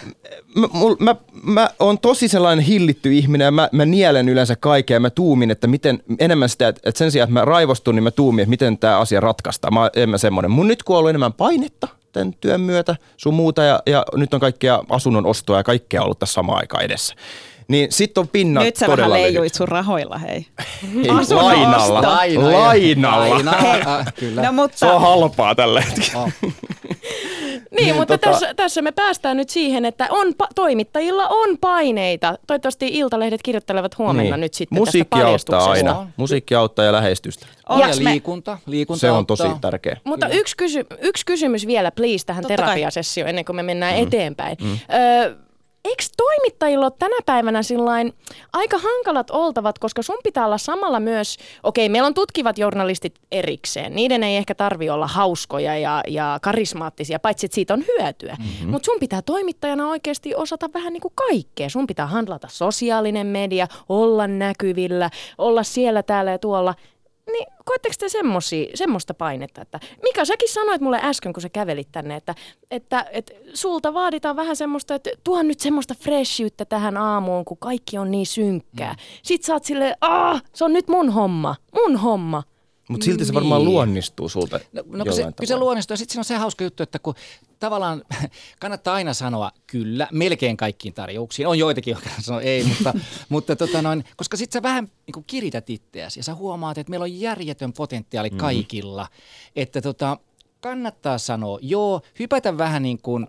mä, mä, mä oon tosi sellainen hillitty ihminen ja mä, mä nielen yleensä kaikkea ja mä tuumin, että miten enemmän sitä, että, että sen sijaan, että mä raivostun, niin mä tuumin, että miten tämä asia ratkaistaan. Mä en mä semmoinen. Mun nyt kun on ollut enemmän painetta tämän työn myötä, sun muuta ja, ja nyt on kaikkea asunnon ostoa ja kaikkea ollut tässä samaan aikaan edessä. Niin sit on pinnat Nyt sä todella vähän leijuit sun rahoilla, hei. Ei, Asunnon lainalla. Lainalla. Laina, Hei. äh, kyllä. No mutta... Se on halpaa tällä hetkellä. Oh. Niin, mutta tota- tässä, tässä me päästään nyt siihen, että on pa- toimittajilla on paineita. Toivottavasti Iltalehdet kirjoittelevat huomenna nyt sitten Niin. Musiikki tästä auttaa aina. Musiikki auttaa ja lähestystä. Ja me- liikunta. liikunta Se on tosi auttaa. tärkeä. Mutta yksi, kysy- yksi kysymys vielä, please, tähän Totta terapiasessioon ennen kuin me mennään mm. eteenpäin. Mm. Öö, eikö toimittajilla ole tänä päivänä sillain aika hankalat oltavat, koska sun pitää olla samalla myös, okei, meillä on tutkivat journalistit erikseen. Niiden ei ehkä tarvi olla hauskoja ja, ja karismaattisia, paitsi että siitä on hyötyä. Mm-hmm. Mutta sun pitää toimittajana oikeasti osata vähän niin kuin kaikkea. Sun pitää handlata sosiaalinen media, olla näkyvillä, olla siellä, täällä ja tuolla. Niin koetteko te semmosia, semmoista painetta, että Mika, säkin sanoit mulle äsken, kun sä kävelit tänne, että, että, että sulta vaaditaan vähän semmoista, että tuo nyt semmoista freshyyttä tähän aamuun, kun kaikki on niin synkkää. Mm. Sitten sä oot silleen, aah, se on nyt mun homma, mun homma. Mutta silti se varmaan Niin. luonnistuu sulta No, no kun se, se luonnistuu. Ja sitten siinä on se hauska juttu, että kun tavallaan kannattaa aina sanoa kyllä melkein kaikkiin tarjouksiin. On joitakin, jotka sanoo ei, mutta, mutta tota noin, koska sitten sä vähän niin kuin kirität itseäsi ja sä huomaat, että meillä on järjetön potentiaali Mhm. kaikilla. Että tota, kannattaa sanoa joo, hypätä vähän niin kuin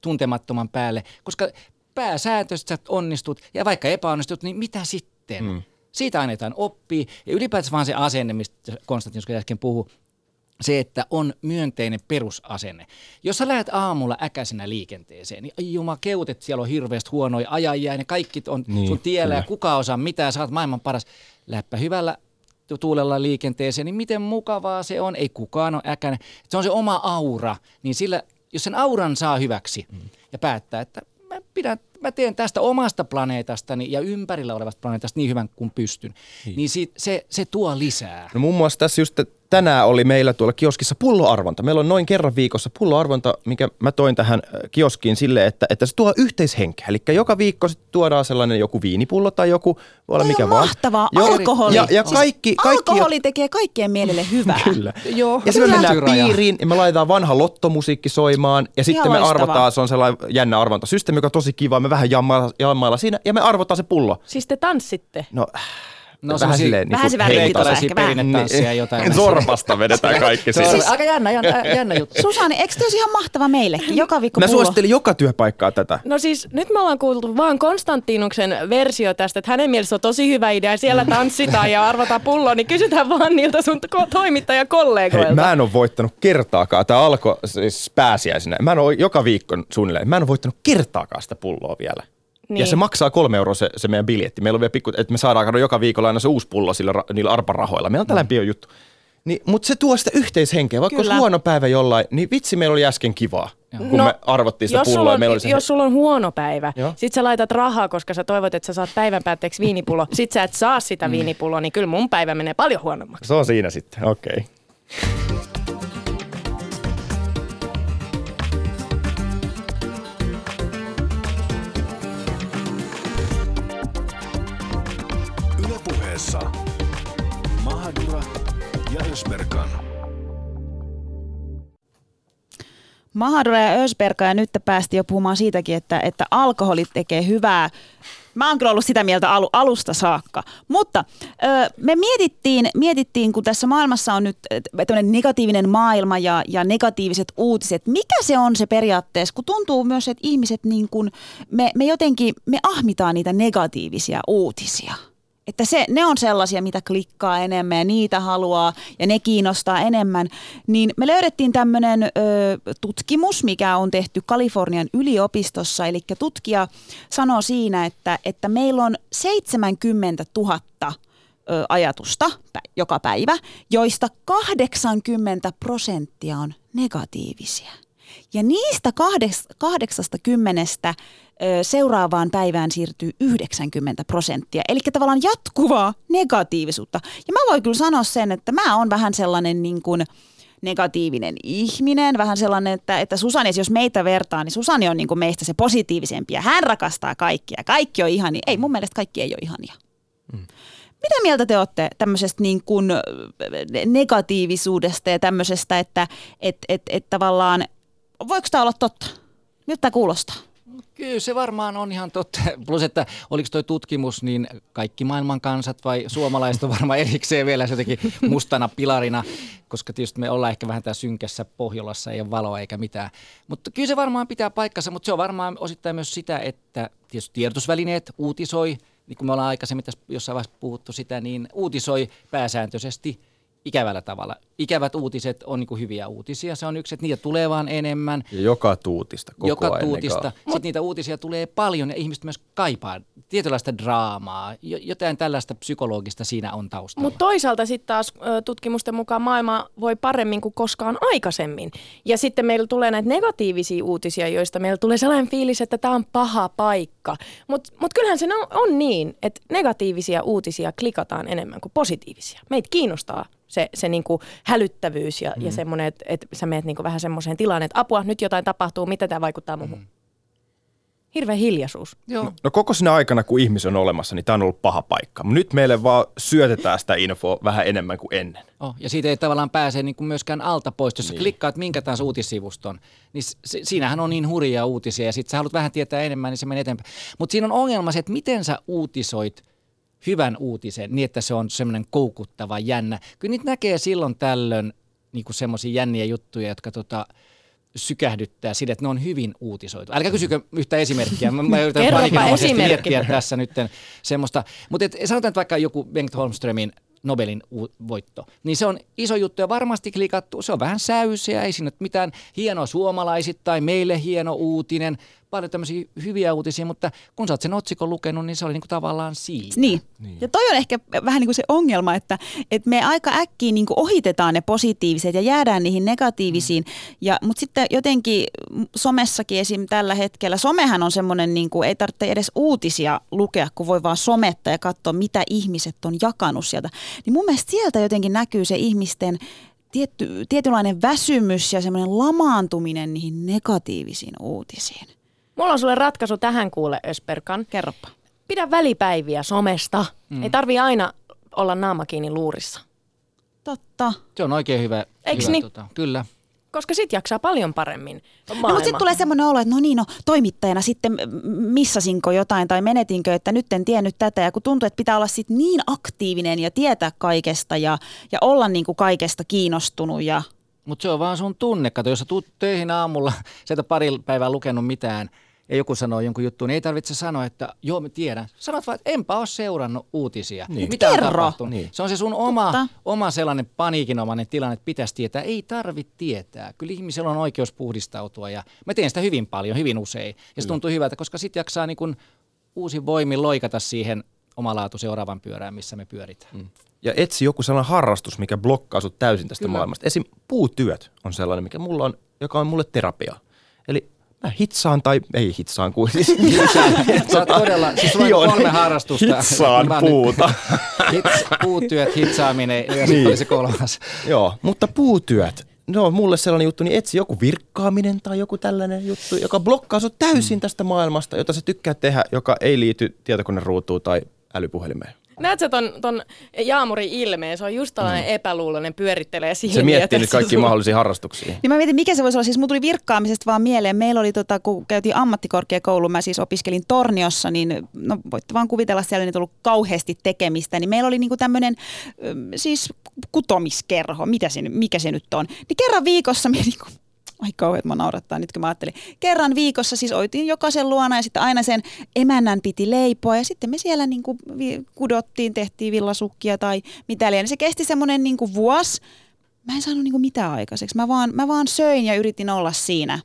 tuntemattoman päälle, koska pääsääntöisesti sä onnistut ja vaikka epäonnistut, niin mitä sitten? Mm. Siitä annetaan oppia ja ylipäätänsä vaan se asenne, mistä Konstantin äsken puhui, se, että on myönteinen perusasenne. Jos sä lähdet aamulla äkäisenä liikenteeseen, niin ai juma keutet, siellä on hirveästi huonoja ajajia ja ne kaikki on Niin, sun tiellä ja kyllä. kuka osaa mitään, sä oot maailman paras. Läppä hyvällä tu- tuulella liikenteeseen, niin miten mukavaa se on, ei kukaan ole äkäinen. Se on se oma aura, niin sillä, jos sen auran saa hyväksi mm. ja päättää, että mä, pidän, mä teen tästä omasta planeetastani ja ympärillä olevasta planeetasta niin hyvän kuin pystyn, niin, niin siitä, se, se tuo lisää. No muun muassa tässä just tänään oli meillä tuolla kioskissa pulloarvonta. Meillä on noin kerran viikossa pulloarvonta, mikä mä toin tähän äh, kioskiin silleen, että, että se tuo yhteishenkeä. Eli joka viikko sit tuodaan sellainen joku viinipullo tai joku, voi olla mikä on vaan. mahtavaa. Joo, Alkoholi. Ja, ja Siis kaikki, kaikki Alkoholi tekee kaikkien mielelle hyvää. Kyllä. Joo, Ja sitten me mennään piiriin ja me laitetaan vanha lottomusiikki soimaan ja sitten me loistavaa. arvotaan, se on sellainen jännä arvontasysteemi, joka on tosi kiva, me vähän jammailla, jammailla siinä ja me arvotaan se pullo. Siis te tanssitte. No, No, vähän silleen vähän se väliin heittaa tulee se- vähän. perinnetanssia ja jotain. Zorpasta vedetään kaikki Se on siinä. aika jännä, jännä, jännä juttu. Susani, eikö olisi ihan mahtava meillekin? Joka viikko Mä pullo. suosittelin joka työpaikkaa tätä. No siis nyt me ollaan kuultu vaan Konstantinuksen versio tästä, että hänen mielestä on tosi hyvä idea siellä tanssitaan ja arvotaan pulloa, niin kysytään vaan niiltä sun ko- toimittajakollegoilta. Hei, mä en ole voittanut kertaakaan. Tämä alkoi siis pääsiäisenä. Mä en ole joka viikko suunnilleen. Mä en ole voittanut kertaakaan sitä pulloa vielä. Niin. Ja Niin. se maksaa kolme euroa se, se meidän biljetti. Meillä on vielä pikku, että me saadaan kato joka viikolla aina se uusi pullo sillä, niillä arparahoilla. Meillä on tällainen pieni juttu. Niin, mutta se tuo sitä yhteishenkeä. Vaikka Kyllä. olisi huono päivä jollain, niin vitsi meillä oli äsken kivaa. Kun me arvottiin sitä No, pulloa. sulla on, meillä oli se jos sulla on huono päivä, Joo. sit sä laitat rahaa, koska sä toivot, että sä saat päivän päätteeksi viinipullo, sit sä et saa sitä Mm. viinipulloa, niin kyllä mun päivä menee paljon huonommaksi. Se on siinä sitten, okei. Okay. Mahadura ja Ösberga ja nyt päästiin jo puhumaan siitäkin, että, että alkoholi tekee hyvää. Mä oon kyllä ollut sitä mieltä alu, alusta saakka. Mutta ö, me mietittiin, mietittiin, kun tässä maailmassa on nyt tämmöinen negatiivinen maailma ja, ja negatiiviset uutiset. Mikä se on se periaatteessa, kun tuntuu myös, että ihmiset niin kuin, me, me jotenkin, me ahmitaan niitä negatiivisia uutisia. Että se, ne on sellaisia, mitä klikkaa enemmän ja niitä haluaa ja ne kiinnostaa enemmän. Niin me löydettiin tämmöinen tutkimus, mikä on tehty Kalifornian yliopistossa. Eli tutkija sanoo siinä, että, että meillä on 70 000 ö, ajatusta joka päivä, joista 80 prosenttia on negatiivisia. Ja niistä kahdeks- 80 ö, seuraavaan päivään siirtyy 90 prosenttia. Eli tavallaan jatkuvaa negatiivisuutta. Ja mä voin kyllä sanoa sen, että mä oon vähän sellainen niin kuin negatiivinen ihminen. Vähän sellainen, että, että Susani, jos meitä vertaa, niin Susani on niin kuin meistä se positiivisempi. Ja hän rakastaa kaikkia. Kaikki on ihania. Ei, mun mielestä kaikki ei ole ihania. Mitä mieltä te olette tämmöisestä niin kuin negatiivisuudesta ja tämmöisestä, että et, et, et tavallaan, voiko tämä olla totta? Miltä tämä kuulostaa? Kyllä se varmaan on ihan totta. Plus, että oliko toi tutkimus, niin kaikki maailman kansat vai suomalaiset on varmaan erikseen vielä jotenkin mustana pilarina, koska tietysti me ollaan ehkä vähän tää synkässä Pohjolassa, ei ole valoa eikä mitään. Mutta kyllä se varmaan pitää paikkansa, mutta se on varmaan osittain myös sitä, että tietysti tiedotusvälineet uutisoi, niin kuin me ollaan aikaisemmin tässä jossain vaiheessa puhuttu sitä, niin uutisoi pääsääntöisesti ikävällä tavalla. Ikävät uutiset on niin hyviä uutisia. Se on yksi, että niitä tulee vaan enemmän. Ja joka tuutista koko joka ajan. tuutista. Eikä- Sitten niitä uutisia tulee paljon ja ihmiset myös kaipaa tietynlaista draamaa. Jo- Jotain tällaista psykologista siinä on taustalla. Mutta toisaalta sitten taas tutkimusten mukaan maailma voi paremmin kuin koskaan aikaisemmin. Ja sitten meillä tulee näitä negatiivisia uutisia, joista meillä tulee sellainen fiilis, että tämä on paha paikka. Mutta mut kyllähän se on, on niin, että negatiivisia uutisia klikataan enemmän kuin positiivisia. Meitä kiinnostaa se, se niinku hälyttävyys ja, mm. ja semmoinen, että et sä meet niinku vähän semmoiseen tilaan, että apua, nyt jotain tapahtuu, mitä tämä vaikuttaa muuhun. Mm. Hirveä hiljaisuus. Joo. No koko sinä aikana, kun ihminen on olemassa, niin tämä on ollut paha paikka. Nyt meille vaan syötetään sitä infoa vähän enemmän kuin ennen. Oh, ja siitä ei tavallaan pääse niin kuin myöskään alta pois. Jos niin. klikkaat minkä tahansa uutissivuston, niin s- siinähän on niin hurjia uutisia ja sitten sä haluat vähän tietää enemmän, niin se menee eteenpäin. Mutta siinä on ongelma se, että miten sä uutisoit hyvän uutisen niin, että se on semmoinen koukuttava, jännä. Kyllä niitä näkee silloin tällöin niin kuin semmoisia jänniä juttuja, jotka tota, sykähdyttää sille, että ne on hyvin uutisoitu. Älkää kysykö yhtä esimerkkiä. Mä, mä yritän panikinomaisesti miettiä tässä nyt semmoista. Mutta sanotaan, että vaikka joku Bengt Holmströmin Nobelin voitto, niin se on iso juttu ja varmasti klikattu. Se on vähän säyseä, ei siinä ole mitään hienoa suomalaisittain, meille hieno uutinen, paljon tämmöisiä hyviä uutisia, mutta kun sä oot sen otsikon lukenut, niin se oli niinku tavallaan siinä. Niin. niin. Ja toi on ehkä vähän niin kuin se ongelma, että, että me aika äkkiä niin kuin ohitetaan ne positiiviset ja jäädään niihin negatiivisiin. Ja, mutta sitten jotenkin somessakin esim. tällä hetkellä, somehan on semmoinen, niin kuin, ei tarvitse edes uutisia lukea, kun voi vaan sometta ja katsoa, mitä ihmiset on jakanut sieltä. Niin mun mielestä sieltä jotenkin näkyy se ihmisten tietty, tietynlainen väsymys ja semmoinen lamaantuminen niihin negatiivisiin uutisiin. Mulla on sulle ratkaisu tähän kuule, Ösperkan. Kerropa. Pidä välipäiviä somesta. Mm. Ei tarvii aina olla naama kiinni luurissa. Totta. Se on oikein hyvä. Eiks hyvä niin? tota, kyllä. Koska sit jaksaa paljon paremmin maailma. No, mutta sitten tulee semmoinen olo, että no niin, no toimittajana sitten missasinko jotain tai menetinkö, että nyt en tiennyt tätä. Ja kun tuntuu, että pitää olla sitten niin aktiivinen ja tietää kaikesta ja, ja olla niin kuin kaikesta kiinnostunut ja Mutta se on vaan sun tunne. Kato, jos sä tuut töihin aamulla, sä et ole pari päivää lukenut mitään, ja joku sanoo jonkun jutun, niin ei tarvitse sanoa, että joo, mä tiedän. Sanot vaan, että enpä ole seurannut uutisia. Niin. Mitä on Kerro. tapahtunut? Niin. Se on se sun oma, Totta. oma sellainen paniikinomainen tilanne, että pitäisi tietää. Ei tarvitse tietää. Kyllä ihmisellä on oikeus puhdistautua, ja mä teen sitä hyvin paljon, hyvin usein. Ja se tuntuu hyvältä, koska sitten jaksaa niin kun uusin voimin loikata siihen omalaatu seuraavan pyörään, missä me pyöritään. Mm. Ja etsi joku sellainen harrastus, mikä blokkaa sut täysin tästä Kyllä. maailmasta. Esim. puutyöt on sellainen, mikä mulla on, joka on mulle terapia. Eli hitsaan tai ei hitsaan kuin siis Sä oot todella, siis sulla on kolme harrastusta. Hitsaan puuta. Hits, puutyöt, hitsaaminen ja sitten Niin. oli se kolmas. Joo, mutta puutyöt, ne on mulle sellainen juttu, niin etsi joku virkkaaminen tai joku tällainen juttu, joka blokkaa sut täysin tästä maailmasta, jota sä tykkää tehdä, joka ei liity tietokoneruutuun tai älypuhelimeen. Näet sä ton, ton Jaamurin ilmeen? Se on just tällainen mm. epäluuloinen, pyörittelee siihen. Se miettii nyt kaikki mahdollisia harrastuksia. Niin mä mietin, mikä se voisi olla. Siis mulla tuli virkkaamisesta vaan mieleen. Meillä oli, tota, kun käytiin ammattikorkeakoulu, mä siis opiskelin Torniossa, niin no voitte vaan kuvitella, siellä ei nyt ollut kauheasti tekemistä. Niin meillä oli niinku tämmöinen siis kutomiskerho, mitä se, mikä se nyt on. Niin kerran viikossa me niinku, ai kauhean, että mä naurattaa nyt kun mä ajattelin. Kerran viikossa siis oitiin jokaisen luona ja sitten aina sen emännän piti leipoa ja sitten me siellä niinku vi- kudottiin, tehtiin villasukkia tai mitä liian. Se kesti semmoinen niinku vuosi. Mä en saanut niinku mitään aikaiseksi. Mä vaan, mä vaan söin ja yritin olla siinä.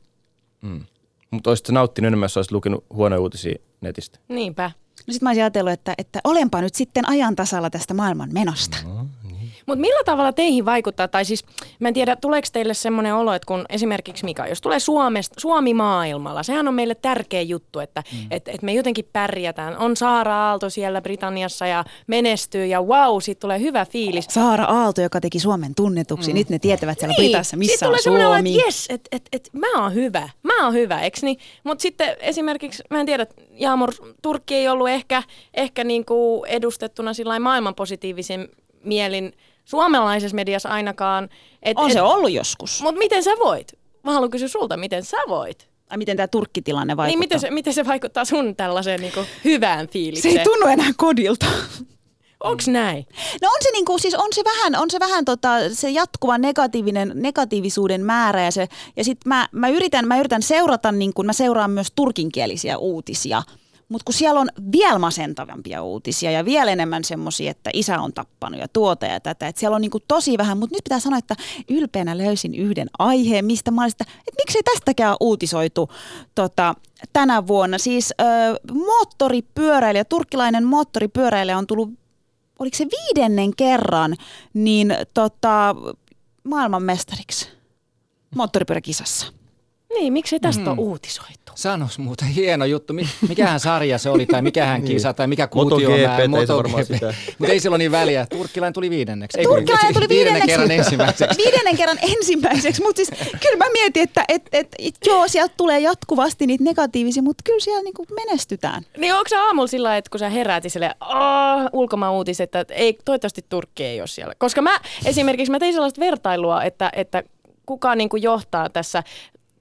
Mutta olisit nauttinut enemmän, jos olisit lukenut huonoja uutisia netistä. Niinpä. No sit mä olisin ajatellut, että, että olenpa nyt sitten ajan tasalla tästä maailman menosta. Mutta millä tavalla teihin vaikuttaa, tai siis mä en tiedä, tuleeko teille semmoinen olo, että kun esimerkiksi Mika, jos tulee Suomesta, Suomi maailmalla, sehän on meille tärkeä juttu, että mm. et, et me jotenkin pärjätään. On Saara Aalto siellä Britanniassa ja menestyy ja wow, siitä tulee hyvä fiilis. Saara Aalto, joka teki Suomen tunnetuksi. Nyt ne tietävät siellä Britassa, missä Sitten on tulee olo, Suomi. että jes, että et, et, mä oon hyvä, mä oon hyvä, eks niin? Mutta sitten esimerkiksi, mä en tiedä, Jaamur, Turkki ei ollut ehkä, ehkä niinku edustettuna sillä maailman positiivisen mielin suomalaisessa mediassa ainakaan. Et, On se ollut joskus. Mutta miten sä voit? Mä haluan kysyä sulta, miten sä voit? Ai miten tämä turkkitilanne vaikuttaa? Niin, miten se, miten se vaikuttaa sun tällaiseen niinku hyvään se fiilikseen? ei tunnu enää kodilta. Onks näin? No on se, niinku, siis on se vähän, on se, vähän tota, se jatkuva negatiivinen, negatiivisuuden määrä ja, se, ja sit mä, mä, yritän, mä yritän seurata, niin kun, mä seuraan myös turkinkielisiä uutisia mutta kun siellä on vielä masentavampia uutisia ja vielä enemmän semmoisia, että isä on tappanut ja tuota ja tätä, että siellä on niinku tosi vähän, mutta nyt pitää sanoa, että ylpeänä löysin yhden aiheen, mistä mä olin sitä, että miksei tästäkään uutisoitu tota, tänä vuonna. Siis ö, moottoripyöräilijä, turkkilainen moottoripyöräilijä on tullut, oliko se viidennen kerran, niin tota, maailmanmestariksi moottoripyöräkisassa. Niin, miksei tästä mm. ole uutisoitu? Sanos muuten, hieno juttu. Mi- Mikähän sarja se oli, tai mikähän kisa, tai mikä kuutio MotoGP, ei se varmaan sitä. Mutta ei sillä ole niin väliä. Turkkilainen tuli viidenneksi. Ei, Turkkilainen tuli viidenneksi. kerran ensimmäiseksi. Viidennen kerran ensimmäiseksi, mutta siis kyllä mä mietin, että et, et, et, joo, sieltä tulee jatkuvasti niitä negatiivisia, mutta kyllä siellä niinku menestytään. Niin onko se aamulla sillä että kun sä heräät ja silleen, aah, ulkomaan uutiset, että ei, toivottavasti Turkki ei ole siellä. Koska mä esimerkiksi, mä tein sellaista vertailua, että, että kuka niin kuin johtaa tässä,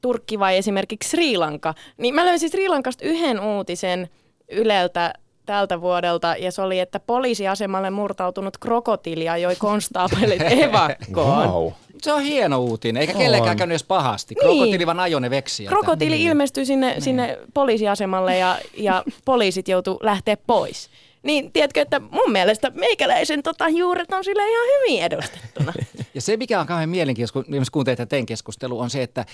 Turkki vai esimerkiksi Sri Lanka. Niin mä löysin Sri Lankasta yhden uutisen Yleltä tältä vuodelta, ja se oli, että poliisiasemalle murtautunut krokotilia joi konstaapelit evakkoon. Wow. Se on hieno uutinen, eikä kellekään käynyt edes pahasti. Niin. Krokotiili vaan ajoi ne veksiä. Krokotiili ilmestyi sinne, sinne poliisiasemalle ja, ja poliisit joutu lähteä pois. Niin tiedätkö, että mun mielestä meikäläisen tota, juuret on sille ihan hyvin edustettuna. Ja se, mikä on kauhean mielenkiintoista, kun kuuntelee tätä teidän keskustelua, on se, että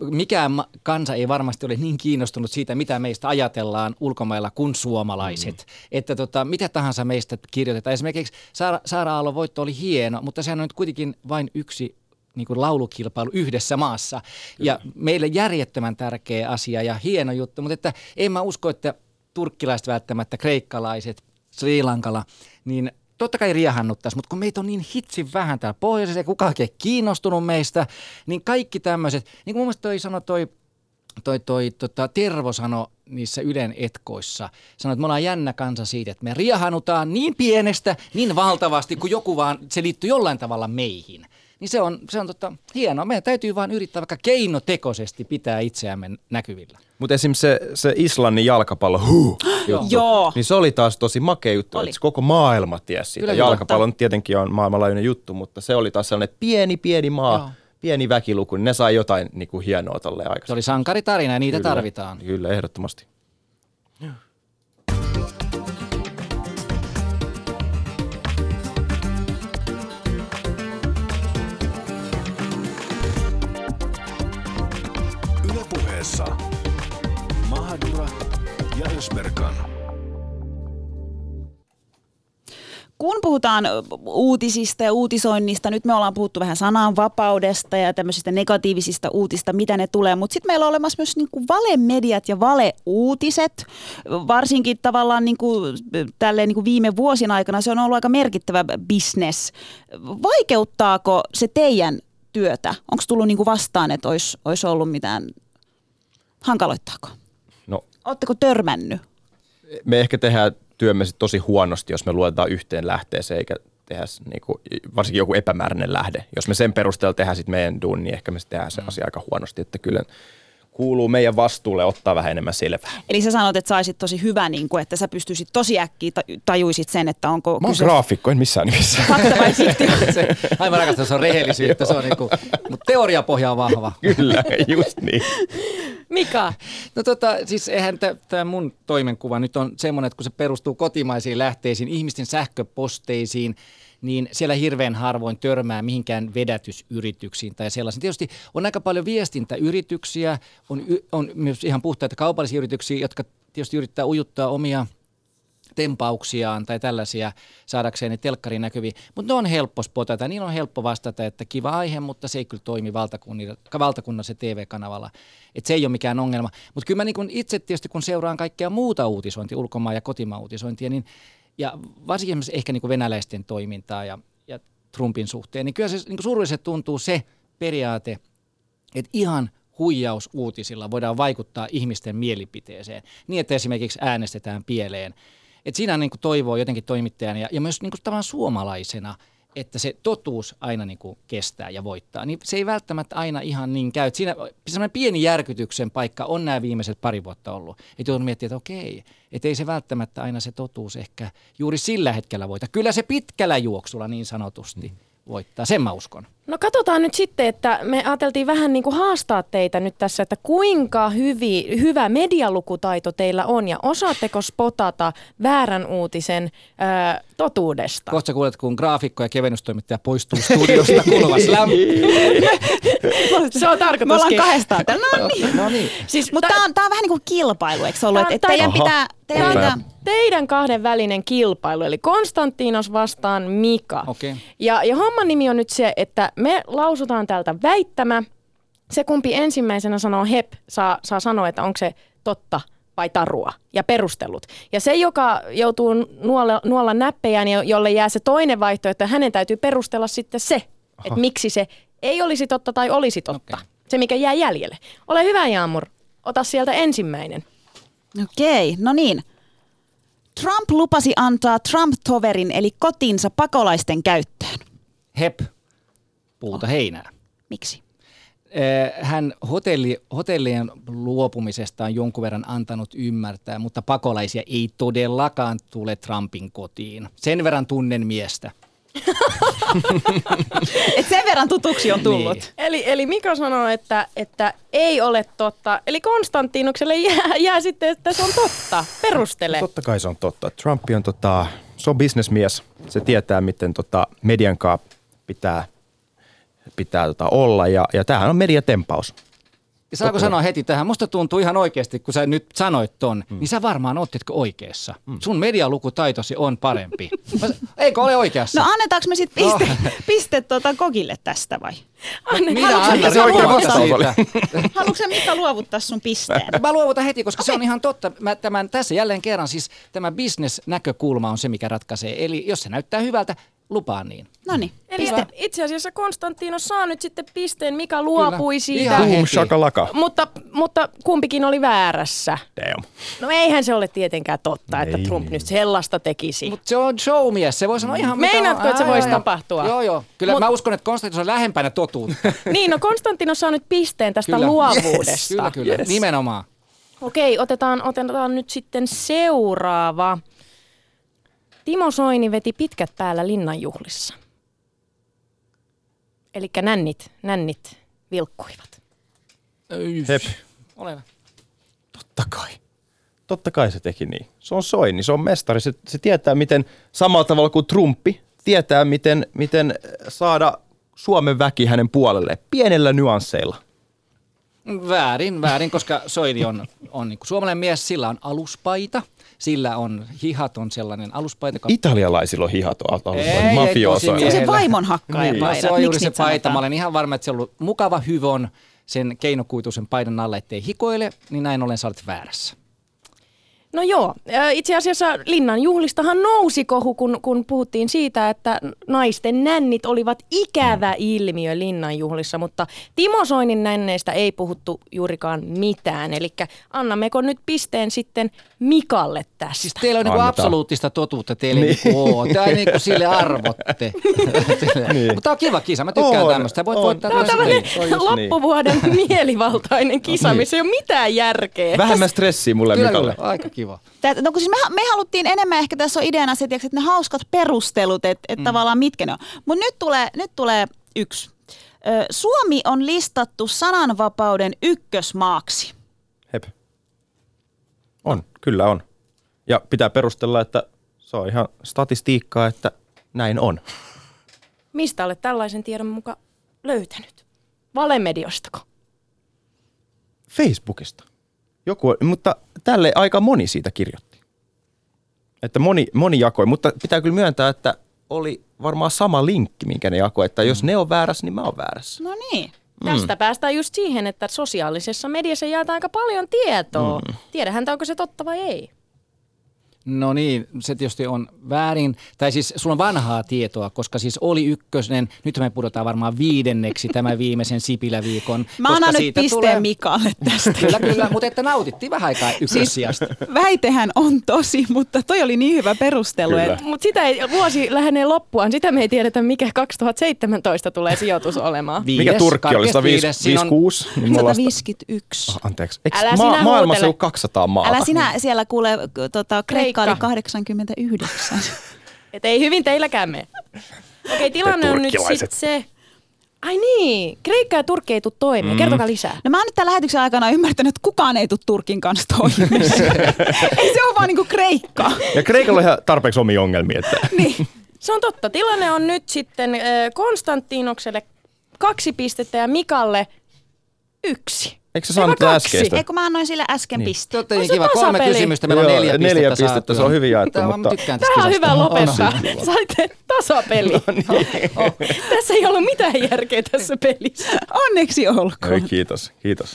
mikään kansa ei varmasti ole niin kiinnostunut siitä, mitä meistä ajatellaan ulkomailla kuin suomalaiset. Mm. Että tota, mitä tahansa meistä kirjoitetaan. Esimerkiksi Saara, Saara Aallon voitto oli hieno, mutta sehän on nyt kuitenkin vain yksi niin kuin laulukilpailu yhdessä maassa. Kyllä. Ja meille järjettömän tärkeä asia ja hieno juttu, mutta että en mä usko, että turkkilaiset välttämättä, kreikkalaiset, Sri Lankalla, niin totta kai riehannuttaisi, mutta kun meitä on niin hitsin vähän täällä pohjoisessa ja kukaan ei kiinnostunut meistä, niin kaikki tämmöiset, niin kuin mun mielestä toi sanoi toi, toi, toi tota, Tervo sanoi niissä Ylen etkoissa, sanoi, että me ollaan jännä kansa siitä, että me riehannutaan niin pienestä, niin valtavasti, kuin joku vaan, se liittyy jollain tavalla meihin. Niin se on, se on tota, hienoa. Meidän täytyy vaan yrittää vaikka keinotekoisesti pitää itseämme näkyvillä. Mutta esimerkiksi se, se Islannin jalkapallo, huu, juttu, Joo. niin se oli taas tosi makea juttu, Oli. että se koko maailma tiesi siitä. Kyllä, Jalkapallo nyt tietenkin on maailmanlaajuinen juttu, mutta se oli taas sellainen pieni, pieni maa, Joo. pieni väkiluku, niin ne sai jotain niin kuin hienoa tolleen Se aikaisemmin. oli sankaritarina ja niitä Kyllä, tarvitaan. Kyllä, ehdottomasti. Ja Ösberkan. Kun puhutaan uutisista ja uutisoinnista, nyt me ollaan puhuttu vähän sananvapaudesta ja tämmöisistä negatiivisista uutista, mitä ne tulee, mutta sitten meillä on olemassa myös niinku valemediat ja valeuutiset, varsinkin tavallaan niinku, tälleen niinku viime vuosien aikana se on ollut aika merkittävä business. Vaikeuttaako se teidän työtä? Onko tullut niinku vastaan, että olisi, olisi ollut mitään, hankaloittaako? Oletteko törmännyt? me ehkä tehdään työmme sit tosi huonosti, jos me luotetaan yhteen lähteeseen, eikä tehdä niinku, varsinkin joku epämääräinen lähde. Jos me sen perusteella tehdään sit meidän duun, niin ehkä me tehdään se asia aika huonosti, että kyllä kuuluu meidän vastuulle ottaa vähän enemmän selvää. Eli sä sanot, että sä olisit tosi hyvä, niin kuin, että sä pystyisit tosi äkkiä ta- tajuisit sen, että onko Mä oon kyse graafikko, en missään nimessä. fakta vai fiktio. Se, aivan rakastan, se on rehellisyyttä, se on niinku, mutta teoriapohja on vahva. Kyllä, just niin. Mika, No tota, siis eihän tämä mun toimenkuva nyt on semmoinen, että kun se perustuu kotimaisiin lähteisiin, ihmisten sähköposteisiin, niin siellä hirveän harvoin törmää mihinkään vedätysyrityksiin tai sellaisiin. Tietysti on aika paljon viestintäyrityksiä, on, on myös ihan puhtaita kaupallisia yrityksiä, jotka tietysti yrittää ujuttaa omia tempauksiaan tai tällaisia saadakseen ne telkkarin näkyviin. Mutta ne on helppo spotata, niin on helppo vastata, että kiva aihe, mutta se ei kyllä toimi valtakunnassa, valtakunnassa TV-kanavalla. Et se ei ole mikään ongelma. Mutta kyllä mä niin itse tietysti, kun seuraan kaikkea muuta uutisointia, ulkomaan ja kotimaan uutisointia, niin, ja varsinkin esimerkiksi ehkä niin kuin venäläisten toimintaa ja, ja Trumpin suhteen, niin kyllä se niin surullisesti tuntuu se periaate, että ihan huijausuutisilla voidaan vaikuttaa ihmisten mielipiteeseen niin, että esimerkiksi äänestetään pieleen. Et siinä niin kuin toivoo jotenkin toimittajana ja, ja myös niin kuin tavallaan suomalaisena, että se totuus aina niin kuin kestää ja voittaa. Niin se ei välttämättä aina ihan niin käy. Siinä semmoinen pieni järkytyksen paikka on nämä viimeiset pari vuotta ollut. Että joutunut miettimään, että okei, että ei se välttämättä aina se totuus ehkä juuri sillä hetkellä voita. Kyllä se pitkällä juoksulla niin sanotusti voittaa. Sen mä uskon. No katsotaan nyt sitten, että me ajateltiin vähän niin kuin haastaa teitä nyt tässä, että kuinka hyvi, hyvä medialukutaito teillä on ja osaatteko spotata väärän uutisen ää, totuudesta? Kohta kuulet, kun graafikko ja kevennystoimittaja poistuu studiosta kuluvas lämpö. Se on Me ollaan kahdestaan. täällä. No niin. No niin. Siis, Mutta tä- tämä on, tää on vähän niin kuin kilpailu, eikö se ollut? Tää- Että teidän pitää... Teidän pitää teidän kahden välinen kilpailu, eli Konstantinos vastaan Mika. Okei. Ja, ja homman nimi on nyt se, että me lausutaan täältä väittämä. Se kumpi ensimmäisenä sanoo hep, saa, saa sanoa, että onko se totta vai tarua ja perustelut. Ja se, joka joutuu nuolla, nuolla näppejään ja jolle jää se toinen vaihtoehto, hänen täytyy perustella sitten se, että miksi se ei olisi totta tai olisi totta. Okei. Se, mikä jää jäljelle. Ole hyvä, Jaamur. Ota sieltä ensimmäinen. Okei, no niin. Trump lupasi antaa Trump-toverin eli kotinsa pakolaisten käyttöön. Hep, puuta heinää. Miksi? Eh, Hän hotelli, hotellien luopumisesta on jonkun verran antanut ymmärtää, mutta pakolaisia ei todellakaan tule Trumpin kotiin. Sen verran tunnen miestä. Et sen verran tutuksi on tullut. Niin. Eli, eli Mika sanoo, että, että ei ole totta. Eli Konstantinukselle jää, jää sitten, että se on totta. Perustele. Totta kai se on totta. Trump on, tota, se on bisnesmies. Se tietää, miten tota, median pitää, pitää tota, olla. Ja, ja tämähän on mediatempaus. Ja saako Totta. sanoa heti tähän? Musta tuntuu ihan oikeasti, kun sä nyt sanoit ton, mm. niin sä varmaan ootitko oikeassa. Mm. Sun medialukutaitosi on parempi. Eikö ole oikeassa? No annetaanko me sitten No. piste, piste tuota kokille tästä vai? Minä haluatko annan se siitä. Haluatko Mika luovuttaa sun pisteen? Mä luovutan heti, koska se on ihan totta. Mä tämän, tässä jälleen kerran siis tämä business-näkökulma on se, mikä ratkaisee. Eli jos se näyttää hyvältä, lupaan niin. No niin, Eli piste. itse asiassa Konstantinos saa nyt sitten pisteen, mikä luopui Kyllä. siitä. Ihan Boom, shakalaka. Mutta, mutta kumpikin oli väärässä. Damn. No eihän se ole tietenkään totta, että Ei. Trump nyt sellaista tekisi. Mutta se on showmies, se voi sanoa ihan mitä Meinaatko, on. että se voisi tapahtua? Joo, joo. Kyllä Mut- mä uskon, että Konstantin on lähempänä totuutta. Niin, no Konstantinos saa nyt pisteen tästä Kyllä. luovuudesta. Kyllä, kyllä. Yes. Nimenomaan. Okei, otetaan, otetaan nyt sitten seuraava. Timo Soini veti pitkät päällä linnanjuhlissa. Eli nännit, nännit vilkkuivat. Hep. Ole hyvä. Totta kai. Totta kai se teki niin. Se on Soini, se on mestari. Se, se tietää, miten samalla tavalla kuin Trumpi, tietää, miten, miten saada Suomen väki hänen puolelle pienellä nyansseilla. Väärin, väärin, koska Soini on, on niin suomalainen mies, sillä on aluspaita, sillä on hihat on sellainen aluspaita. joka- Italialaisilla on hihat on Ei, ei, mafiosoja. tosi Se on se vaimon hakkaajan No, paidat. se on juuri se paita. sanotaan? Mä olen ihan varma, että se on ollut mukava hyvon sen keinokuituisen paidan alla, ettei hikoile, niin näin ollen sä olet väärässä. No joo, itse asiassa Linnan juhlistahan nousi kohu, kun, kun puhuttiin siitä, että naisten nännit olivat ikävä ilmiö Linnan juhlissa, mutta Timo Soinin nänneistä ei puhuttu juurikaan mitään. Eli annammeko nyt pisteen sitten Mikalle tästä? Siis teillä on niinku absoluuttista totuutta, teillä ei niinku ole. Niinku sille arvotte. Niin. Mutta tämä on kiva kisa, mä tykkään On, tämmöistä. Voit on. voittaa Tämä on tämmöinen just niin. loppuvuoden mielivaltainen kisa, missä ei ole mitään järkeä. Vähemmän stressiä mulle Kyllä, Mikalle. Aika kiva. Tää- No kun siis me, me haluttiin enemmän, ehkä tässä on ideana se, tiiäks, että ne hauskat perustelut, että et mm. tavallaan mitkä ne on. Mutta nyt tulee, nyt tulee yksi. Ö, Suomi on listattu sananvapauden ykkösmaaksi. Hep. On, kyllä on. Ja pitää perustella, että se on ihan statistiikkaa, että näin on. Mistä olet tällaisen tiedon muka löytänyt? Valemediostako? Facebookista. Joku, mutta tälle aika moni siitä kirjoitti. Että moni, moni jakoi, mutta pitää kyllä myöntää, että oli varmaan sama linkki, minkä ne jakoi, että jos ne on väärässä, niin mä oon väärässä. No niin. Tästä päästään just siihen, että sosiaalisessa mediassa jaetaan aika paljon tietoa. Mm. Tiedähän, onko se totta vai ei. No niin, se tietysti on väärin. Tai siis sulla on vanhaa tietoa, koska siis oli ykkösnen. Nyt me pudotaan varmaan viidenneksi tämän viimeisen Sipilä-viikon. Mä koska annan nyt siitä pisteen tulee- Mikalle tästä. Kyllä, kyllä, mutta että nautittiin vähän aikaa ykkössijasta. Väitehän on tosi, mutta toi oli niin hyvä perustelu. Että Mutta sitä ei, vuosi lähenee loppuaan, sitä me ei tiedetä, mikä 2017 tulee sijoitus olemaan. Viides, Mikä Turkki oli? karkeasti viides. Siinä on- 156? Niin me ollaan sta- 151. Ah, Anteeksi. Eikö Älä ma- sinä maailmassa on 200 maata? Älä sinä siellä kuule, tota, Kreikka Kreikka. oli 89. Et ei hyvin teilläkään mene. Okei, tilanne on nyt turkkilaiset. sit se... Ai niin, Kreikka ja Turkki ei tule toimeen. Mm. Kertokaa lisää. No mä oon nyt tämän lähetyksen aikana ymmärtänyt, että kukaan ei tule Turkin kanssa toimeen. ei se ole vaan niinku Kreikka. Ja Kreikalla on ihan tarpeeksi omia ongelmia. Että. Niin. Se on totta. Tilanne on nyt sitten Konstantinokselle kaksi pistettä ja Mikalle yksi. Eikö sä saanut tätä äskeistä? Ei kun mä annoin sille äsken Niin. niin. piste. Te olette On niin se kiva. Kolme tasapeli. kysymystä, meillä on neljä, neljä pistettä pistettä, se on hyvin jaettu, Tämä mutta- Tämä on hyvä On, on. lopettaa. Saitte tasapeli. No niin. Oh. Tässä ei ollut mitään järkeä tässä pelissä. Onneksi olkoon. Ei, kiitos, kiitos.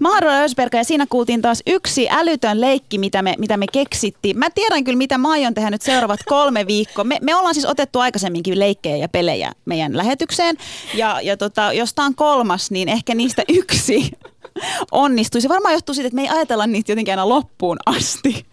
Mahdolla Ösberga ja siinä kuultiin taas yksi älytön leikki, mitä me, mitä me keksittiin. Mä tiedän kyllä, mitä mä aion tehdä nyt seuraavat kolme viikkoa. Me, me ollaan siis otettu aikaisemminkin leikkejä ja pelejä meidän lähetykseen. Ja, ja tota, jos tää on kolmas, niin ehkä niistä yksi onnistui. Se varmaan johtuu siitä, että me ei ajatella niitä jotenkin aina loppuun asti.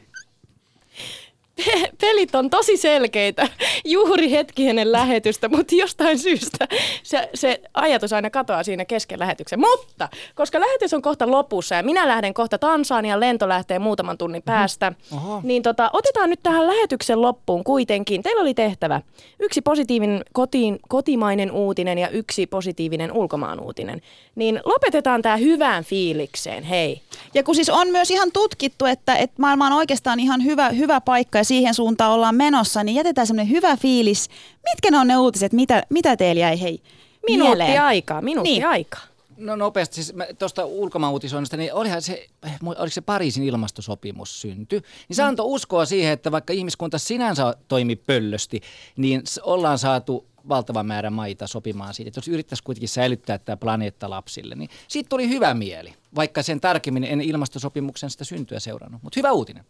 Pe- Pelit on tosi selkeitä juuri hetki ennen lähetystä, mutta jostain syystä se, se ajatus aina katoaa siinä kesken lähetyksen. Mutta koska lähetys on kohta lopussa ja minä lähden kohta Tansanian, lento lähtee muutaman tunnin päästä, Oho. niin tota, otetaan nyt tähän lähetyksen loppuun kuitenkin. Teillä oli tehtävä yksi positiivinen kotiin, kotimainen uutinen ja yksi positiivinen ulkomaan uutinen. Niin lopetetaan tämä hyvään fiilikseen, hei. Ja kun siis on myös ihan tutkittu, että, että maailma on oikeastaan ihan hyvä, hyvä paikka ja siihen suuntaan ollaan menossa, niin jätetään semmoinen hyvä fiilis. Mitkä ne on ne uutiset, mitä, mitä teillä jäi hei Minuutti mieleen? aikaa, minuutti Niin. aikaa. No nopeasti, siis tuosta ulkomaanutisoinnista, niin olihan se, eh, oliko se Pariisin ilmastosopimus synty, niin Mm. se antoi uskoa siihen, että vaikka ihmiskunta sinänsä toimi pöllösti, niin ollaan saatu valtava määrä maita sopimaan siitä, että jos yrittäisi kuitenkin säilyttää tämä planeetta lapsille, niin siitä tuli hyvä mieli, vaikka sen tarkemmin en ilmastosopimuksen sitä syntyä seurannut. Mutta hyvä uutinen.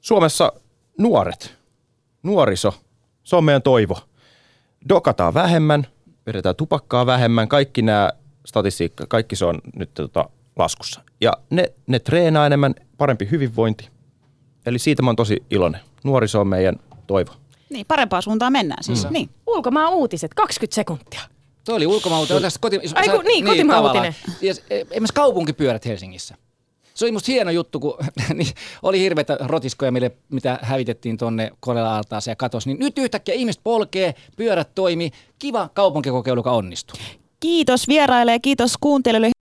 Suomessa nuoret, nuoriso, se on meidän toivo. Dokataan vähemmän, vedetään tupakkaa vähemmän, kaikki nämä statistiikka, kaikki se on nyt tota, laskussa. Ja ne, ne treenaa enemmän, parempi hyvinvointi. Eli siitä mä oon tosi iloinen. Nuoriso on meidän toivo. Niin, parempaan suuntaan mennään siis. Mm. Niin. Ulkomaan uutiset, 20 sekuntia. Tuo oli ulkomaan uutinen. Koti, kun- niin, kotimaan uutinen. Ja s- e- esimerkiksi kaupunkipyörät Helsingissä. Se oli musta hieno juttu, kun niin oli hirveitä rotiskoja, mille, mitä hävitettiin tonne Kolela-altaaseen ja katos. Niin nyt yhtäkkiä ihmiset polkee, pyörät toimii. Kiva kaupunkikokeilu, joka onnistui. Kiitos vieraille ja kiitos kuuntelijoille.